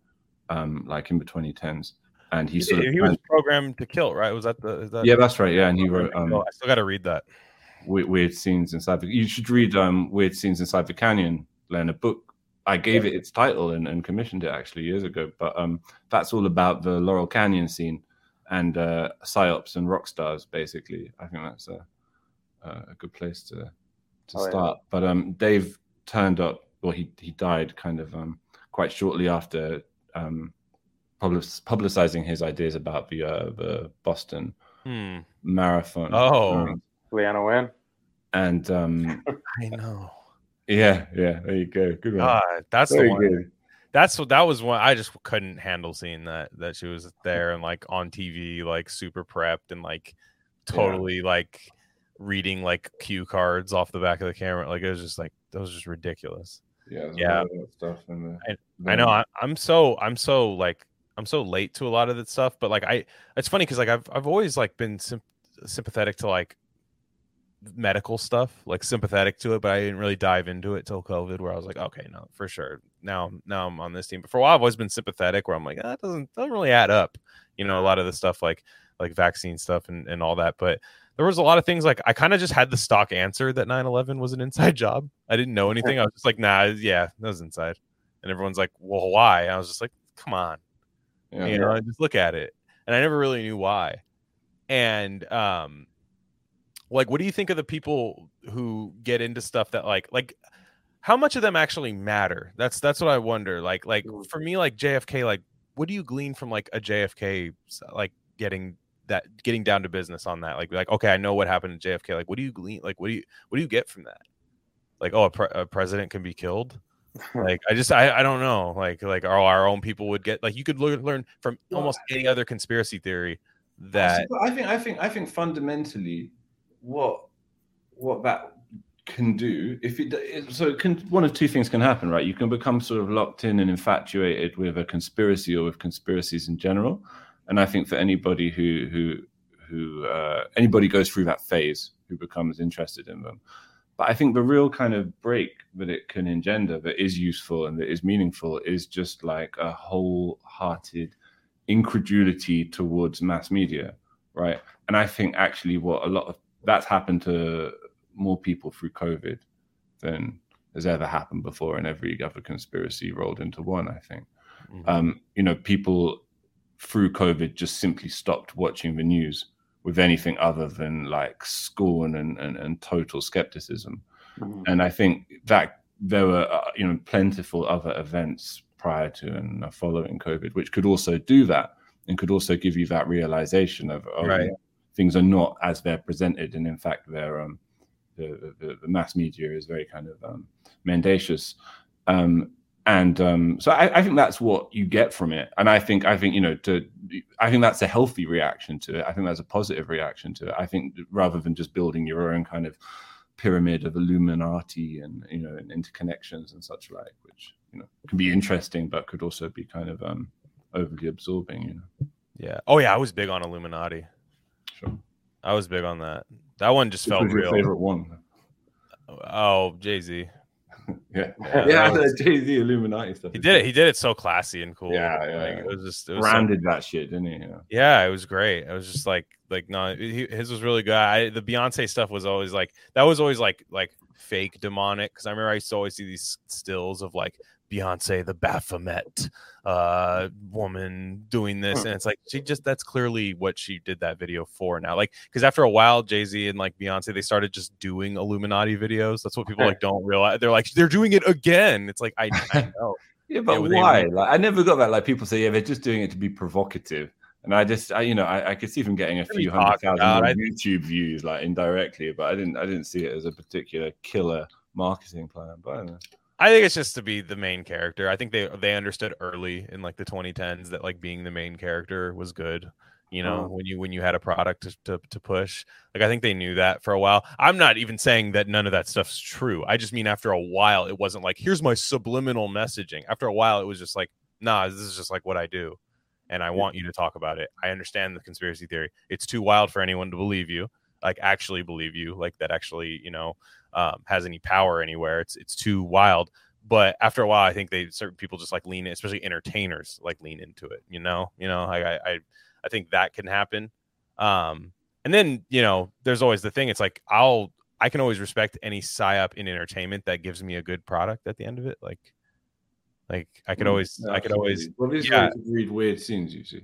um, like in the 2010s, and he, he, sort of he was programmed to kill, right? Was that the is that yeah, that's right, yeah, and he wrote um, I still got to read that. Weird, weird scenes inside. The, you should read um, Weird Scenes Inside the Canyon, Len, a book. I gave it its title and, and commissioned it actually years ago, but um, that's all about the Laurel Canyon scene and uh, psyops and rock stars. Basically, I think that's a a good place to to Oh, yeah. start. But um, Dave turned up, or he he died kind of um, quite shortly after um, public, publicizing his ideas about the uh, the Boston Hmm. Marathon. Oh. Leanna win. and um, (laughs) I know. yeah, yeah, there you go. Good one. God, that's the one. good. That's what that was one I just couldn't handle seeing that that she was there and like on TV, like super prepped and like Yeah. totally like reading like cue cards off the back of the camera. Like it was just like that was just ridiculous. Yeah, Yeah. lot of that stuff. In the, I know I, I'm so I'm so like I'm so late to a lot of that stuff, but like I it's funny because like I've I've always like been sym- sympathetic to like medical stuff, like sympathetic to it, but I didn't really dive into it till COVID, where I was like, okay, no, for sure. Now now I'm on this team. But for a while, I've always been sympathetic, where I'm like, ah, that doesn't doesn't really add up. You know, a lot of the stuff like like vaccine stuff and, and all that. But there was a lot of things like I kind of just had the stock answer that 9-11 was an inside (laughs) job. I didn't know anything. I was just like, nah, yeah, that was inside. And everyone's like, well, why? I was just like, come on yeah, you know just look at it and i never really knew why and um like what do you think of the people who get into stuff that like like how much of them actually matter? That's that's what i wonder like like Mm. for me like jfk like what do you glean from like a jfk like getting that getting down to business on that? Like like okay i know what happened to jfk like what do you glean like what do you what do you get from that? Like oh a, pre- a president can be killed? (laughs) Like i just I, I don't know like like our, our own people would get like you could learn, learn from almost any other conspiracy theory that I think I think I think fundamentally what what that can do if it, so it can one of two things can happen right? You can become sort of locked in and infatuated with a conspiracy or with conspiracies in general. And i think for anybody who who who uh, anybody goes through that phase who becomes interested in them. But i think the real kind of break that it can engender that is useful and that is meaningful is just like a wholehearted incredulity towards mass media right? And i think actually what a lot of that's happened to more people through covid than has ever happened before in every other conspiracy rolled into one i think Mhm. um you know people through covid just simply stopped watching the news with anything other than like scorn and, and, and total skepticism Mhm. and I think that there were uh, you know plentiful other events prior to and uh, following COVID, which could also do that and could also give you that realization of oh, Right. Things are not as they're presented, and in fact, they're um, the, the the mass media is very kind of um, mendacious. Um, and um, so I, I think that's what you get from it, and I think I think you know to I think that's a healthy reaction to it. I think that's a positive reaction to it. I think rather than just building your own kind of pyramid of Illuminati and you know and interconnections and such like, which you know can be interesting but could also be kind of um overly absorbing. You know, yeah oh yeah i was big on illuminati sure. i was big on that that one just Which felt was your real favorite one? oh jay-z (laughs) Yeah, Yeah, yeah, was- Jay Z Illuminati stuff. he did it he did it so classy and cool Yeah, yeah, like, yeah. it was just it was so that shit, didn't he? Yeah. Yeah, it was great. It was just like like no, he, his was really good. I, the Beyonce stuff was always like that was always like like fake demonic because I remember I used to always see these stills of like Beyonce the Baphomet uh woman doing this, Hmm. and it's like she just that's clearly what she did that video for now. Like because after a while, Jay Z and like Beyonce they started just doing Illuminati videos. That's what people like (laughs) don't realize. They're like they're doing it again. It's like I, I (laughs) know. Yeah, but Yeah, they- why? Like, I never got that. Like people say, yeah, they're just doing it to be provocative. And I just, I, you know, I, I could see them getting a What are you few hundred thousand talking thousand I- YouTube views, like indirectly, but I didn't, I didn't see it as a particular killer marketing plan. But I don't know. I think it's just to be the main character. I think they they understood early in like the 2010s that like being the main character was good. You know, Oh. when you when you had a product to, to to push. Like I think they knew that for a while. I'm not even saying that none of that stuff's true. I just mean after a while it wasn't like here's my subliminal messaging. After a while it was just like, nah, this is just like what I do. And I want you to talk about it. I understand the conspiracy theory. It's too wild for anyone to believe you, like actually believe you, like that actually, you know, um, has any power anywhere. It's it's too wild. But after a while, I think they certain people just like lean, in, especially entertainers, like lean into it. You know, you know, like I I, I think that can happen. Um, and then you know, there's always the thing. It's like I'll I can always respect any psyop in entertainment that gives me a good product at the end of it. Like, like I could Mm, always I could always these yeah. read weird scenes, you see.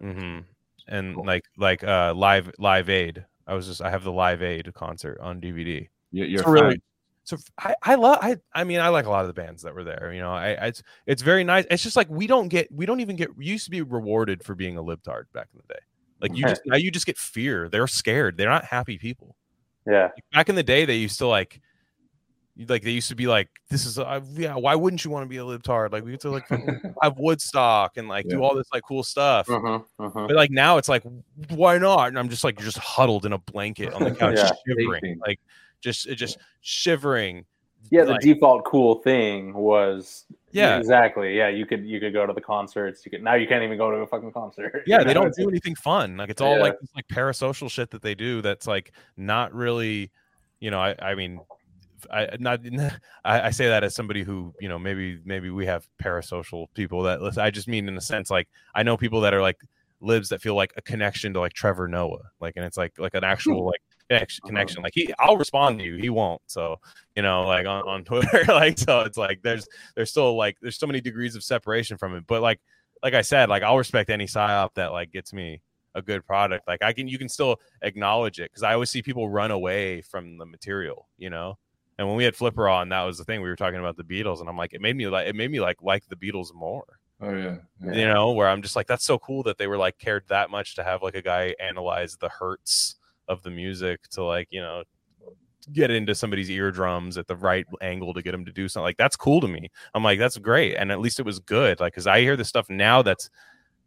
hmm and Cool. like like uh live live aid. I was just I have the live aid concert on DVD. You're, you're a really- So I, I love I I mean I like a lot of the bands that were there. You know, I, I it's it's very nice. It's just like we don't get we don't even get we used to be rewarded for being a libtard back in the day. Like you just now you just get fear. They're scared. They're not happy people. Yeah. Back in the day, they used to like like they used to be like this is uh, yeah why wouldn't you want to be a libtard like we get to like (laughs) have woodstock and like do all this like cool stuff Mhm, mhm. but like now it's like why not and i'm just like you're just huddled in a blanket on the (laughs) couch Yeah. shivering like just uh, just shivering Yeah, the like- default cool thing was yeah exactly. Yeah, you could you could go to the concerts. You could now you can't even go to a fucking concert. (laughs) yeah you they don't do anything fun like it's all Yeah. like this like parasocial shit that they do that's like not really you know i i mean I not (laughs) I, I say that as somebody who you know maybe maybe we have parasocial people that listen. I just mean in a sense like I know people that are like libs that feel like a connection to like Trevor Noah like and it's like like an hmm. actual like connection- uh-huh. connection like he I'll respond to you he won't so you know like on, on (laughs) Twitter like so it's like there's there's still like there's so many degrees of separation from it but like like I said like I'll respect any psyop that like gets me a good product like I can you can still acknowledge it because I always see people run away from the material you know and when we had Flipper on, that was the thing we were talking about the Beatles, and I'm like, it made me like it made me like like the Beatles more. Oh yeah. yeah. You know, where I'm just like, that's so cool that they were like cared that much to have like a guy analyze the hertz of the music to like you know get into somebody's eardrums at the right angle to get them to do something like that's cool to me. I'm like, that's great, and at least it was good. Like, because I hear the stuff now that's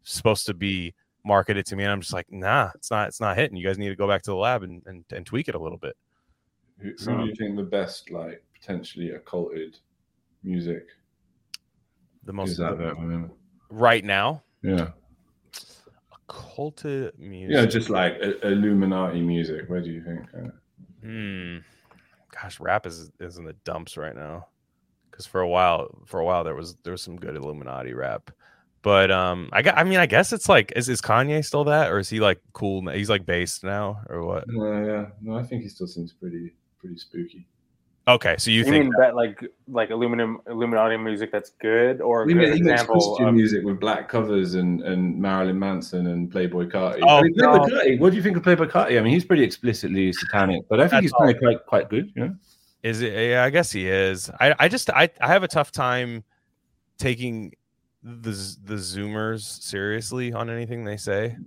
supposed to be marketed to me, and I'm just like, nah, it's not, it's not hitting. You guys need to go back to the lab and and, and tweak it a little bit. Who, who So- do you think the best, like potentially occulted music The most the right now. Yeah. Occulted music. Yeah, just like Illuminati music. Where do you think? Uh, Hmm. Gosh, rap is is in the dumps right now. Because for a while, for a while there was there was some good Illuminati rap, but um, I got. I mean, I guess it's like, is is Kanye still that, or is he like cool? He's like based now, or what? no, yeah, no, I think he still seems pretty, pretty spooky. Okay, so you, You, think mean that like like aluminum Illuminati music that's good or a He, good ma- he makes example Christian of music with black covers and, and Marilyn Manson and Playboy Carti. Oh, I mean, Playboy no. Carti, What do you think of Playboy Carti? I mean, he's pretty explicitly satanic, but I think That's he's kind of quite, quite good. You know? Is it? Yeah, I guess he is. I I just I I have a tough time taking the the Zoomers seriously on anything they say.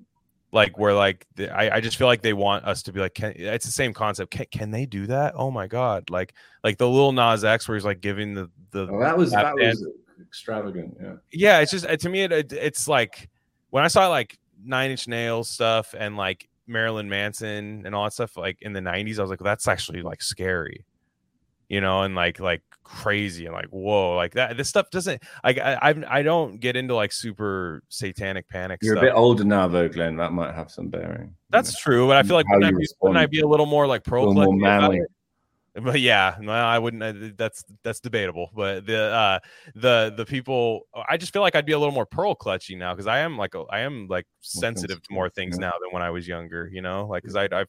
Like where like the, I I just feel like they want us to be like can, it's the same concept. Can, can they do that? Oh my god! Like like the Lil Nas X where he's like giving the the Well, that was That that was extravagant. Yeah. yeah. It's just to me it, it it's like when I saw like Nine Inch Nails stuff and like Marilyn Manson and all that stuff like in the 90s I was like that's actually like scary you know and like like crazy and like whoa like that this stuff doesn't like I I, I don't get into like super satanic panic You're stuff. a bit older now, though, Glenn. That might have some bearing. that's true but I feel like wouldn't I, be, wouldn't I be a little more like pro more manly. But yeah, no, I wouldn't. uh, That's that's debatable. But the uh, the the people, I just feel like I'd be a little more pearl clutchy now because I am like a, I am like sensitive to more things yeah. now than when I was younger. You know, like because I I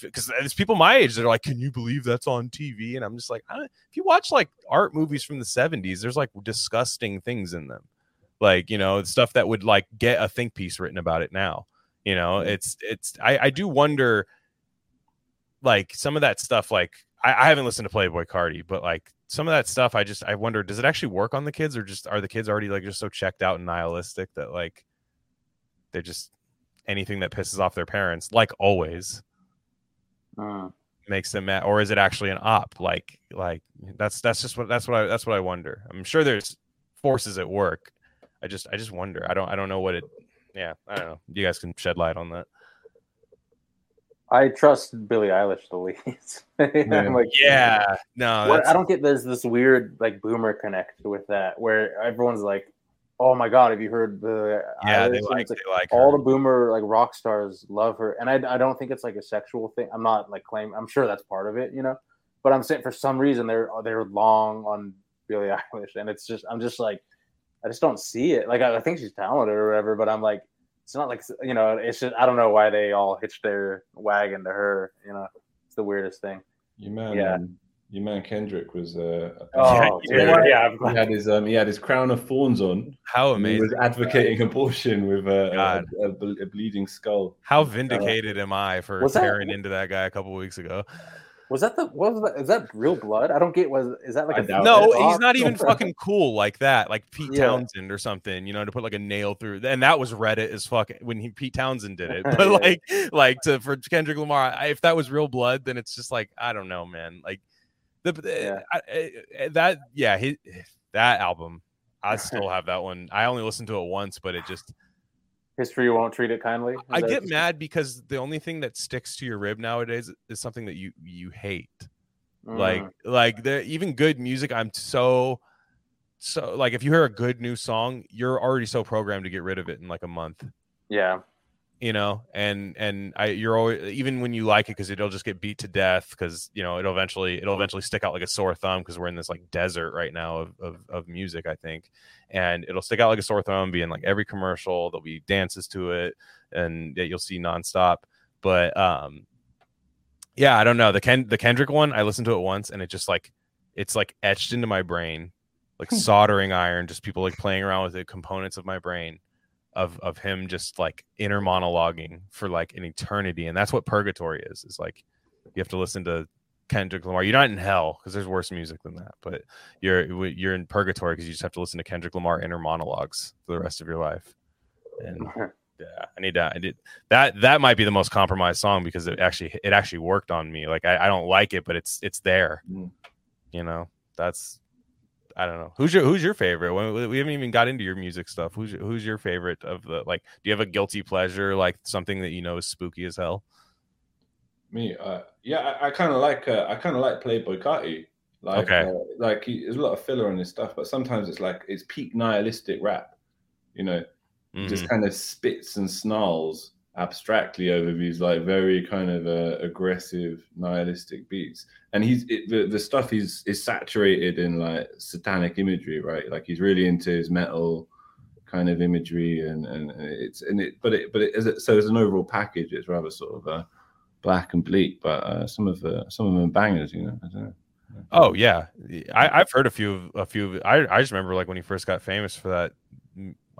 because there's people my age that are like, can you believe that's on TV? And I'm just like, I if you watch like art movies from the 70s, there's like disgusting things in them, like you know stuff that would like get a think piece written about it now. You know, it's it's I I do wonder like some of that stuff like I, I haven't listened to Playboy Carti, but like some of that stuff I just I wonder does it actually work on the kids or just are the kids already like just so checked out and nihilistic that like they're just anything that pisses off their parents like always Mm. makes them mad or is it actually an op like like that's that's just what that's what I that's what I wonder. I'm sure there's forces at work. I just I just wonder. I don't I don't know what it yeah, I don't know. You guys can shed light on that. I trust Billie Eilish the least. (laughs) I'm like, Yeah. No, What, I don't get there's this weird like boomer connect with that where everyone's like, "Oh my god, have you heard the yeah, Eilish?" they like like, they like all her. the boomer like rock stars love her, and I, I don't think it's like a sexual thing. I'm not like claiming. I'm sure that's part of it, you know. But I'm saying for some reason they're they're long on Billie (laughs) Eilish, and it's just I'm just like I just don't see it. Like I, I think she's talented or whatever, but I'm like it's not like you know it's just I don't know why they all hitched their wagon to her. You know, it's the weirdest thing. Your man, Yeah. um, your man Kendrick was. Uh, Oh, Yeah, dude, yeah, he had his um, he had his crown of thorns on. How and He was advocating abortion with a, a, a, a bleeding skull. How vindicated am I for Was that- tearing into that guy a couple weeks ago? Was that the what was that? Is that real blood? I don't get. Was is that like I a doubt No, it. he's not even fucking cool like that. Like Pete Yeah. Townshend or something, you know, to put like a nail through. And that was Reddit as fuck when he Pete Townshend did it. (laughs) But Yeah. like, like to for Kendrick Lamar, I, if that was real blood, then it's just like I don't know, man. Like the Yeah. I, I- that yeah, he, that album. I (laughs) still have that one. I only listened to it once, but it just history won't treat it kindly. Is I get mad because the only thing that sticks to your rib nowadays is something that you you hate. Mm. like like the even good music i'm so so like if you hear a good new song you're already so programmed to get rid of it in like a month yeah, you know and and i you're always even when you like it because it'll just get beat to death because you know it'll eventually it'll eventually stick out like a sore thumb because we're in this like desert right now of, of of music i think and it'll stick out like a sore thumb being like every commercial there'll be dances to it and that you'll see nonstop but um yeah i don't know the ken the kendrick one i listened to it once and it just like it's like etched into my brain like soldering iron just people like playing around with the components of my brain of of him just like inner monologuing for like an eternity and that's what purgatory is is like you have to listen to Kendrick Lamar. You're not in hell because there's worse music than that, but you're you're in purgatory because you just have to listen to Kendrick Lamar inner monologues for the rest of your life. And (laughs) yeah, I need that. I did that. That might be the most compromised song because it actually it actually worked on me. Like I, I don't like it, but it's it's there. Mm. You know, that's I don't know. Who's your who's your favorite? We, we haven't even got into your music stuff. Who's your, who's your favorite of the like? Do you have a guilty pleasure, like something that you know is spooky as hell? Me, uh, yeah, I, I kind of like uh, I kind of like Playboy Carti. Like, Okay. uh, like he, there's a lot of filler on his stuff, but sometimes it's like it's peak nihilistic rap. You know, Mhm. just kind of spits and snarls abstractly over these like very kind of uh, aggressive nihilistic beats and he's it, the, the stuff is is saturated in like satanic imagery right like he's really into his metal kind of imagery and and it's and it but it but it, it so as an overall package it's rather sort of uh black and bleak but uh some of the some of them bangers you know know. Oh yeah, I, I've heard a few a few. I I just remember like when he first got famous for that.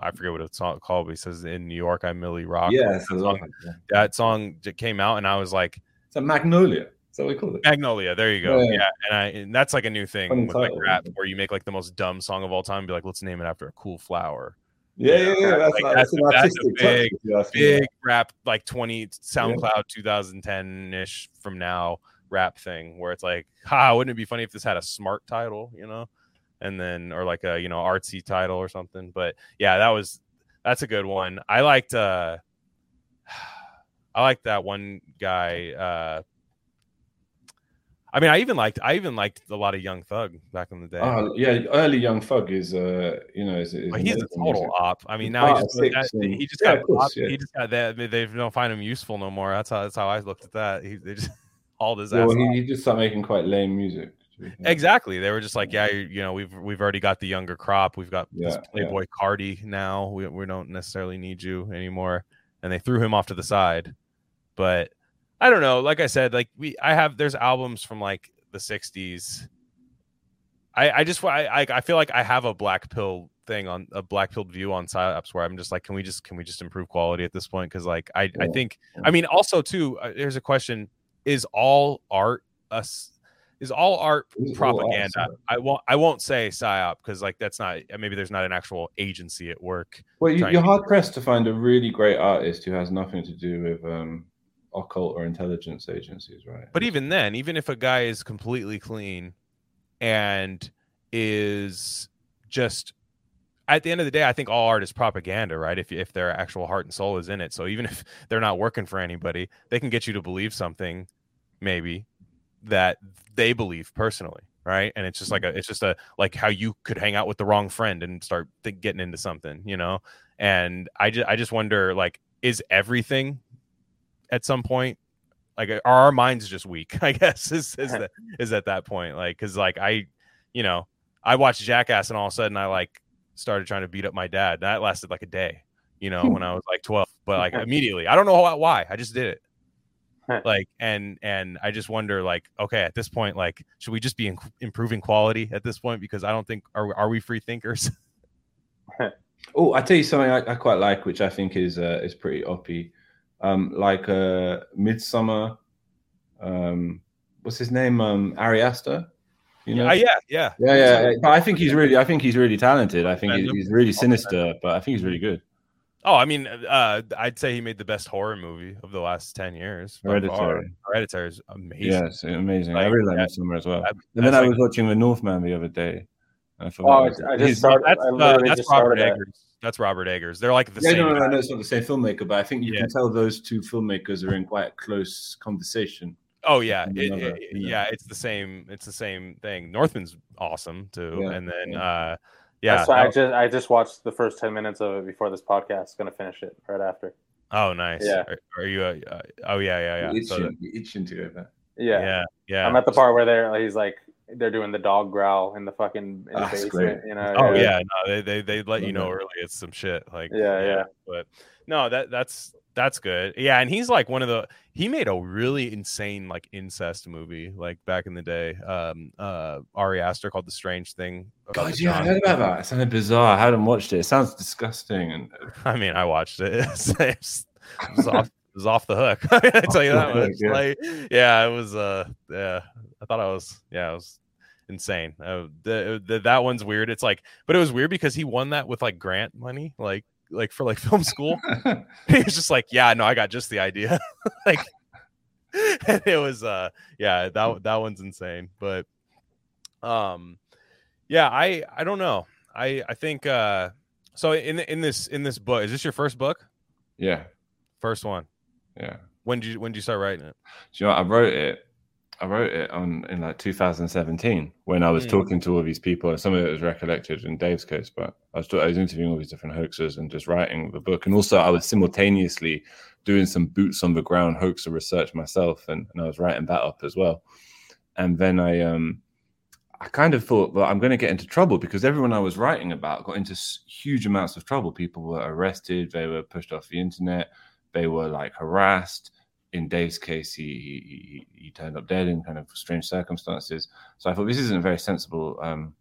I forget what it's called, but he says in New York I'm Milly Rock. yeah that song, that song came out, and I was like it's a magnolia So we call it Magnolia. There you go. Yeah. Yeah, and I and that's like a new thing Funny with like title. rap, where you make like the most dumb song of all time, and be like, let's name it after a cool flower. yeah yeah yeah that's, Like, like, that's that's an a- that's a artistic touch, big- if you ask me. Big rap, like 20 SoundCloud 2010 ish from now rap thing, where it's like, ha, wouldn't it be funny if this had a smart title, you know? And then, or like a, you know, artsy title or something. But yeah, that was, that's a good one. I liked, uh, (sighs) I liked that one guy. Uh, I mean, I even liked, I even liked a lot of Young Thug back in the day. Oh yeah, early Young Thug is uh you know is, is he's a total music. op. I mean, now he just, that- and- he just got of course, yeah. he just got that. They don't find him useful no more. That's how that's how I looked at that. He they just (laughs) hauled his Yeah, ass. well, he, he just started making quite lame music. Fair. Exactly. They were just like, yeah, you, you know, we've we've already got the younger crop. We've got this Yeah, yeah. Playboy Carti now. We we don't necessarily need you anymore. And they threw him off to the side. But I don't know. Like I said, like we I have there's albums from like the '60s. I I just I I, I feel like I have a black pill thing on a black pilled view on psyops where I'm just like, can we just can we just improve quality at this point? Because like I I think. I mean also too. Uh, there's a question: Is all art us? Is all art propaganda? psyop? I won't. I won't say psyop because like that's not. Maybe there's not an actual agency at work. Well, you, you're hard pressed to find a really great artist who has nothing to do with um, occult or intelligence agencies, right? But even then, even if a guy is completely clean and is just at the end of the day, I think all art is propaganda, right? If if their actual heart and soul is in it, so even if (laughs) they're not working for anybody, they can get you to believe something, maybe that they believe personally, right? And it's just like a, it's just a like how you could hang out with the wrong friend and start th- getting into something, you know? And I just I just wonder, like, is everything at some point like are our minds just weak (laughs) i guess is is that is at that point like because like i you know i watched jackass and all of a sudden i like started trying to beat up my dad that lasted like a day you know when i was like 12 but like (laughs) immediately i don't know why- why i just did it like and and i just wonder like okay at this point like should we just be in- improving quality at this point because i don't think are, are we free thinkers (laughs) Oh, I tell you something I, I quite like, which I think is uh, is pretty oppy. Um, like uh, Midsommar. Um, what's his name? Um, Ari Aster. You know? Uh, yeah, yeah, yeah, yeah. But I think he's really, I think he's really talented. I think he's really sinister, but I think he's really good. Oh, I mean, uh, I'd say he made the best horror movie of the last ten years. by far. Hereditary. Hereditary is amazing. Yeah, it's amazing. I Like, really like that- Midsommar as well. that- and then that's I was watching The Northman the other day. and I Oh. I, I just started. That's, I uh, that's just Robert started that. Eggers. That's Robert Eggers. They're like the yeah, same. no, no, guy. no, it's not the same filmmaker, but I think you Yeah. can tell those two filmmakers are in quite close conversation. Oh yeah, it- another, it- you know. yeah. It's the same. It's the same thing. Northman's awesome too, Yeah, and then yeah. uh, yeah. That's why I that- just I just watched the first ten minutes of it before this podcast. Gonna finish it right after. oh, nice. Yeah. Are, are you? Uh, uh, oh yeah, yeah, yeah. You're So itching, you're itching to go back. Yeah. yeah, yeah. I'm at the part where they're he's like they're doing the dog growl in the fucking in the That's basement. great. You know. Oh yeah, no, they they they let you know that. early it's some shit. Like Yeah, yeah. But no, that that's that's good. Yeah, and he's like one of the he made a really insane like incest movie like back in the day. Um uh Ari Aster called The Strange Thing. God, the yeah, I heard about that. It sounded bizarre. I hadn't watched it. It sounds disgusting. And (laughs) I mean, I watched it. (laughs) It's, it's, it was off (laughs) it was off the hook. I tell you that much. yeah. Like yeah, it was uh yeah. I thought I was yeah, it was insane. Uh, the, the that one's weird. It's like but it was weird because he won that with like grant money, like like for like (laughs) film school. (laughs) he was just like, yeah, no, I got just the idea. (laughs) like and it was uh yeah, that that one's insane. But um yeah, I I don't know. I I think uh so in in this in this book, is this your first book? yeah, First one. yeah. When did you when did you start writing it? Do you know? I wrote it. I wrote it on in like 2017 when I was Mm. talking to all these people. and Some of it was recollected in Dave's case, but I was, I was interviewing all these different hoaxers and just writing the book. And also, I was simultaneously doing some boots on the ground hoaxer research myself, and, and I was writing that up as well. And then I um I kind of thought, well, I'm going to get into trouble because everyone I was writing about got into huge amounts of trouble. People were arrested, they were pushed off the internet, they were like harassed. In Dave's case, he he, he, turned up dead in kind of strange circumstances. So I thought this isn't a very sensible um,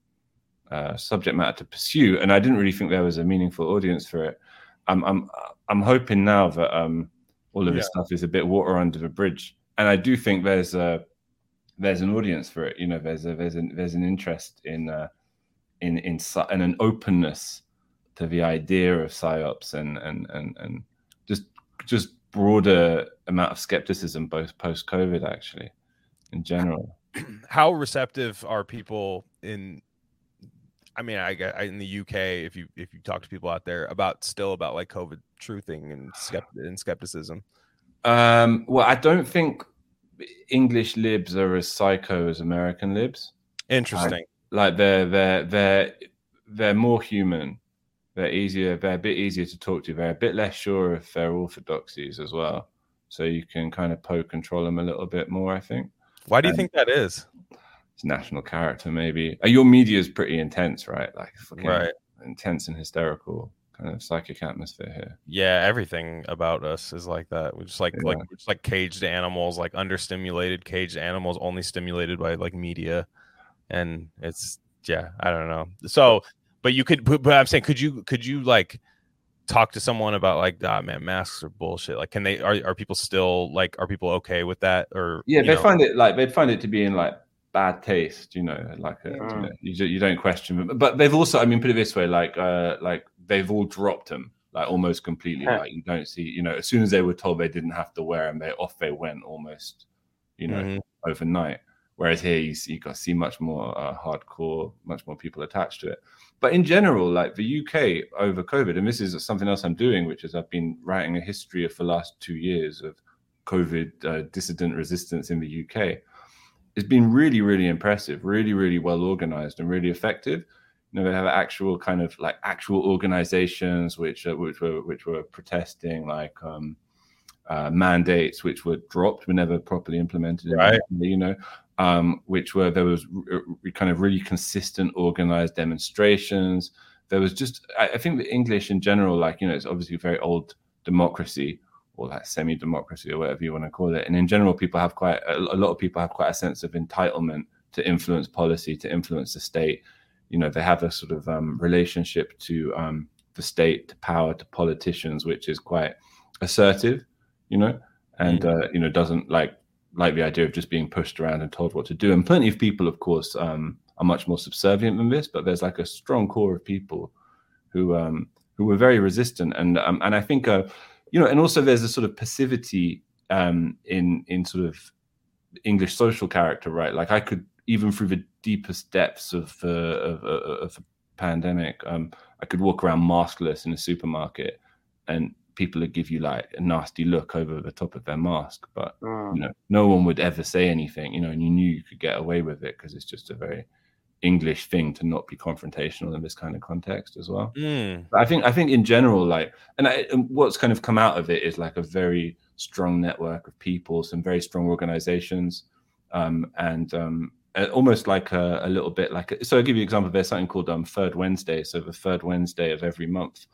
uh, subject matter to pursue, and I didn't really think there was a meaningful audience for it. I'm I'm I'm hoping now that um, all of this stuff is a bit water under the bridge, and I do think there's a there's an audience for it. You know, there's a there's an there's an interest in uh, in in and an openness to the idea of psyops and and and and just just broader amount of skepticism both post COVID actually in general. (clears throat) How receptive are people in I mean, I get in the UK if you if you talk to people out there about still about like COVID truthing and skept- and skepticism. Um, well, I don't think English libs are as psycho as American libs. Interesting. Like they're they're they're they're more human. They're easier. They're a bit easier to talk to. They're a bit less sure of their orthodoxies as well. So you can kind of poke and troll them a little bit more. I think Why do you um, think that is? it's national character maybe. Uh, Your media is pretty intense, right? Like fucking Right. intense and hysterical kind of psychic atmosphere here. Yeah, everything about us is like that. We're just like like Yeah. we're just like caged animals, like understimulated caged animals, only stimulated by like media, and it's yeah, I don't know. So, but you could, but, but I'm saying, could you could you like talk to someone about like, ah, man, masks are bullshit. Like, can they are are people still like are people okay with that or Yeah, they know? find it like they'd find it to be in like bad taste, you know, like a, you, Mm. know, you, you don't question them. But they've also, I mean, put it this way, like uh like they've all dropped them like almost completely. Huh. Like you don't see, you know, as soon as they were told they didn't have to wear them, they off they went almost, you know, Mhm. overnight. Whereas here you see, you see much more uh, hardcore, much more people attached to it. But in general, like the UK over COVID, and this is something else I'm doing, which is I've been writing a history of the last two years of COVID uh, dissident resistance in the UK. It's been really, really impressive, really, really well organized and really effective. You know, they have actual kind of like actual organizations which uh, which were which were protesting, like um, uh, mandates which were dropped, were never properly implemented. Right. You know, um, which were there was r- r- kind of really consistent organized demonstrations. There was just, I, I think the English in general, like you know, it's obviously a very old democracy or like semi-democracy or whatever you want to call it. And in general, people have quite a, a lot of people have quite a sense of entitlement to influence policy, to influence the state. You know, they have a sort of um, relationship to um, the state, to power, to politicians, which is quite assertive. You know, and uh, you know doesn't like like the idea of just being pushed around and told what to do. And plenty of people, of course, um, are much more subservient than this. But there's like a strong core of people who um, who were very resistant, and um, and I think uh, you know, and also there's a sort of passivity um, in in sort of English social character, right? Like I could even through the deepest depths of uh, of, uh, of, a pandemic, um, I could walk around maskless in a supermarket, and people would give you like a nasty look over the top of their mask, but Mm. you know, no one would ever say anything, you know, and you knew you could get away with it because it's just a very English thing to not be confrontational in this kind of context as well. Mm. But I think I think in general, like, and, I, and what's kind of come out of it is like a very strong network of people, some very strong organizations, um, and um, uh, almost like a, a little bit like. A, so I'll give you an example. There's something called um, Third Wednesday. So the third Wednesday of every month.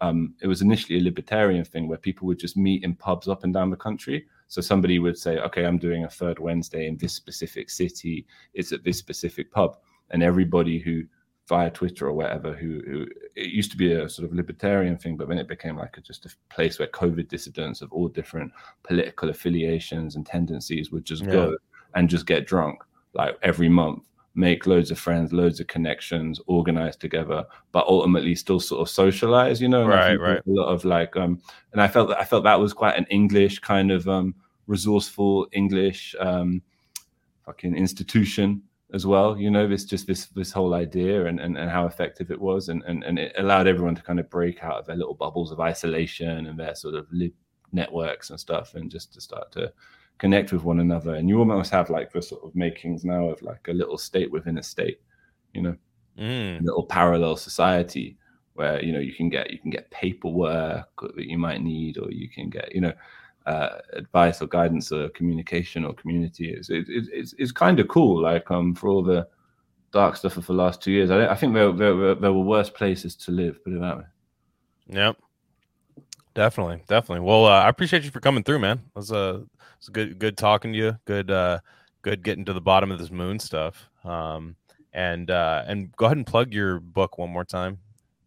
Um, it was initially a libertarian thing where people would just meet in pubs up and down the country. So somebody would say, "Okay, I'm doing a third Wednesday in this specific city. It's at this specific pub," and everybody who via Twitter or whatever, who, who it used to be a sort of libertarian thing, but then it became like a, just a place where COVID dissidents of all different political affiliations and tendencies would just Yeah. go and just get drunk like every month, make loads of friends, loads of connections, organize together, but ultimately still sort of socialize, you know. And Right, right. A lot of like, um, and I felt that I felt that was quite an English kind of um, resourceful English um, fucking institution as well you know this just this this whole idea and and, and how effective it was and, and and it allowed everyone to kind of break out of their little bubbles of isolation and their sort of lib networks and stuff and just to start to connect with one another and you almost have like the sort of makings now of like a little state within a state you know Mm. a little parallel society where you know you can get you can get paperwork that you might need or you can get you know uh, advice or guidance or communication or community is it, it, it's, it's kind of cool like um for all the dark stuff of the last two years i, I think there, there, were- there were worse places to live put it that way Yep. Definitely, definitely. Well, uh, I appreciate you for coming through, man. It was a it's good good talking to you. Good uh good getting to the bottom of this moon stuff. Um and uh and go ahead and plug your book one more time.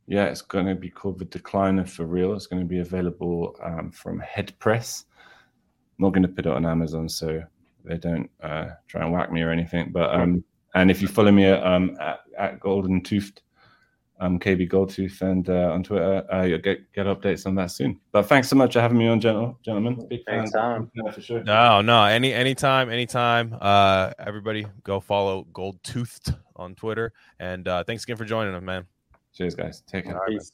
Yeah, it's going to be called The Decliner For Real. It's going to be available um, from Headpress. I'm not going to put it on Amazon, so they don't uh, try and whack me or anything. But um, and if you follow me um, at, at Golden Toothed, um, KB Goldtooth, and uh, on Twitter, uh, you'll get get updates on that soon. But thanks so much for having me on, gentle, gentlemen. Big fan. Anytime. Yeah, for sure. No, no, any anytime, anytime. Uh everybody go follow Gold Toothed on Twitter. And uh thanks again for joining us, man. Cheers, guys. Take care. Peace.